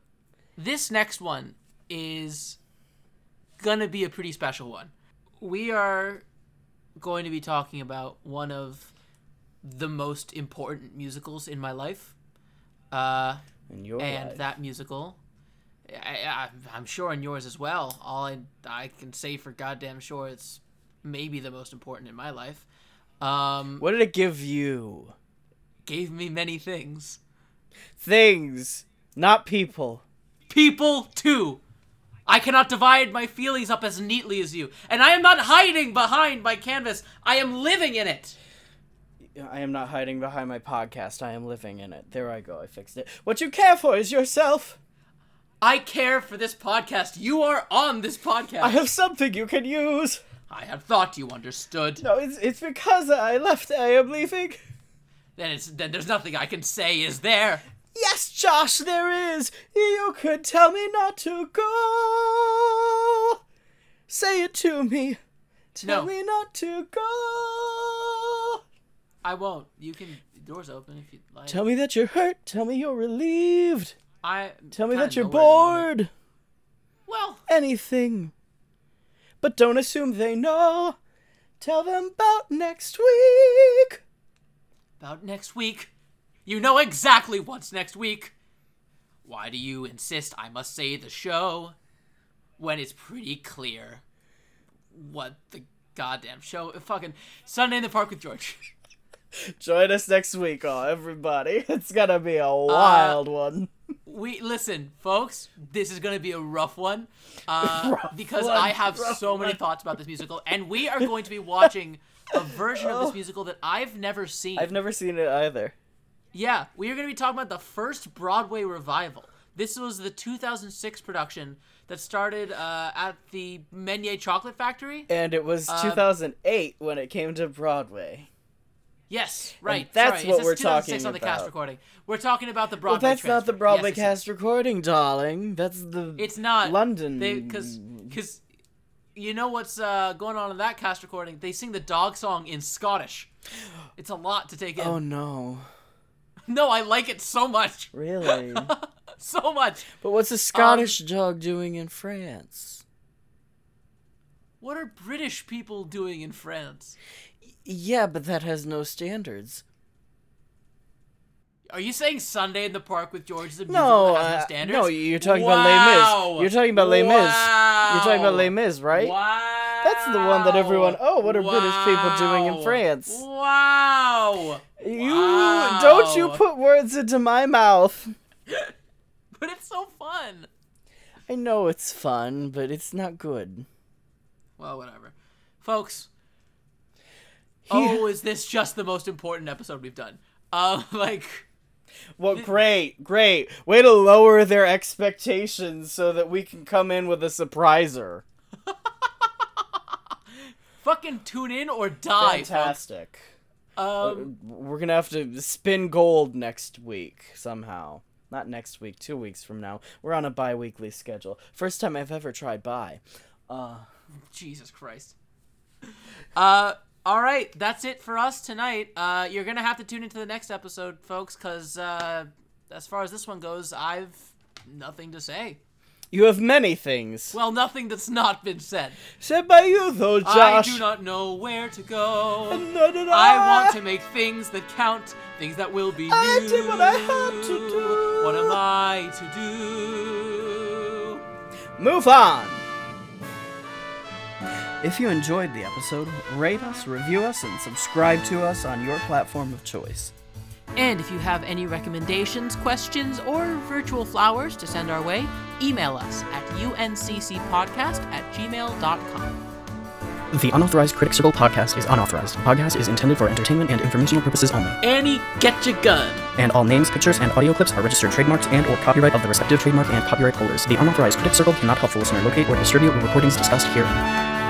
this next one is gonna be a pretty special one. We are going to be talking about one of the most important musicals in my life. Uh In your and life. that musical I, I, i'm sure in yours as well all I, I can say for goddamn sure it's maybe the most important in my life um What did it give you? Gave me many things Things, not people. people too i cannot divide my feelings up as neatly as you and i am not hiding behind my canvas i am living in it I am not hiding behind my podcast. I am living in it. There I go. I fixed it. What you care for is yourself. i care for this podcast you are on this podcast I have something you can use. I had thought you understood No, it's it's because I left. I am leaving. Then it's then there's nothing i can say is there Yes, Josh, there is. You could tell me not to go. Say it to me. Tell No. me not to go. I won't. You can. Door's open if you'd like. Tell me that you're hurt. Tell me you're relieved. I Tell me that you're know where the moment- bored. Well, Anything. But don't assume they know. Tell them about next week. About next week. You know exactly what's next week. Why do you insist I must say the show when it's pretty clear what the goddamn show? Fucking Sunday in the Park with George. Join us next week, all everybody. It's gonna be Uh, a wild one. We listen, folks. This is gonna be a rough one, uh, Rough because one, I have so many one. thoughts about this musical, and we are going to be watching a version of this musical that I've never seen. I've never seen it either. Yeah, we are going to be talking about the first Broadway revival. This was the 2006 production that started uh, at the Menier Chocolate Factory. And it was Um, 2008 when it came to Broadway. Yes, right. that's Sorry, what we're 2006 talking on the cast recording. We're talking about the Well, Broadway. that's not the. Broadway Yes, cast recording, darling. That's the It's not London. because because you know what's uh, going on in that cast recording? They sing the dog song in Scottish. It's a lot to take in. Oh no. No, I like it so much. Really? so much. But what's a Scottish dog doing in France? What are British people doing in France? Yeah, but that has no standards. Are you saying Sunday in the Park with George is a No, musical that has no uh, standards? no, you're talking about Wow. Les Mis. You're talking about Les Mis. You're talking about Wow. Les Mis, right? Wow. That's the one that everyone. Oh, what are British people doing in France? Wow. You Wow. don't you put words into my mouth. But it's so fun. I know it's fun, but it's not good. Well, whatever. Folks. Oh, is this just the most important episode we've done? Um, like, Well, great, great. Way to lower their expectations so that we can come in with a surpriser. fucking tune in or die. Fantastic. Um, We're gonna have to spin gold next week somehow. Not next week, two weeks from now. We're on a bi-weekly schedule. First time I've ever tried bi. Uh, Jesus Christ. Uh, all right, that's it for us tonight. Uh, you're gonna have to tune into the next episode, folks, because uh, as far as this one goes, I've nothing to say. you have many things Well, nothing that's not been said. said by you, though, Josh. I do not know where to go. Nor did I want to make things that count, things that will be I new. did what I had to do. What am I to do? Move on. If you enjoyed the episode, rate us, review us, and subscribe to us on your platform of choice. And if you have any recommendations, questions, or virtual flowers to send our way, email us at unccpodcast at gmail.com. The Unauthorized Critic Circle podcast is unauthorized. The podcast is intended for entertainment and informational purposes only. Annie, get your gun! And all names, pictures, and audio clips are registered trademarks and or copyright of the respective trademark and copyright holders. The Unauthorized Critic Circle cannot help the listener locate or distribute the recordings discussed herein.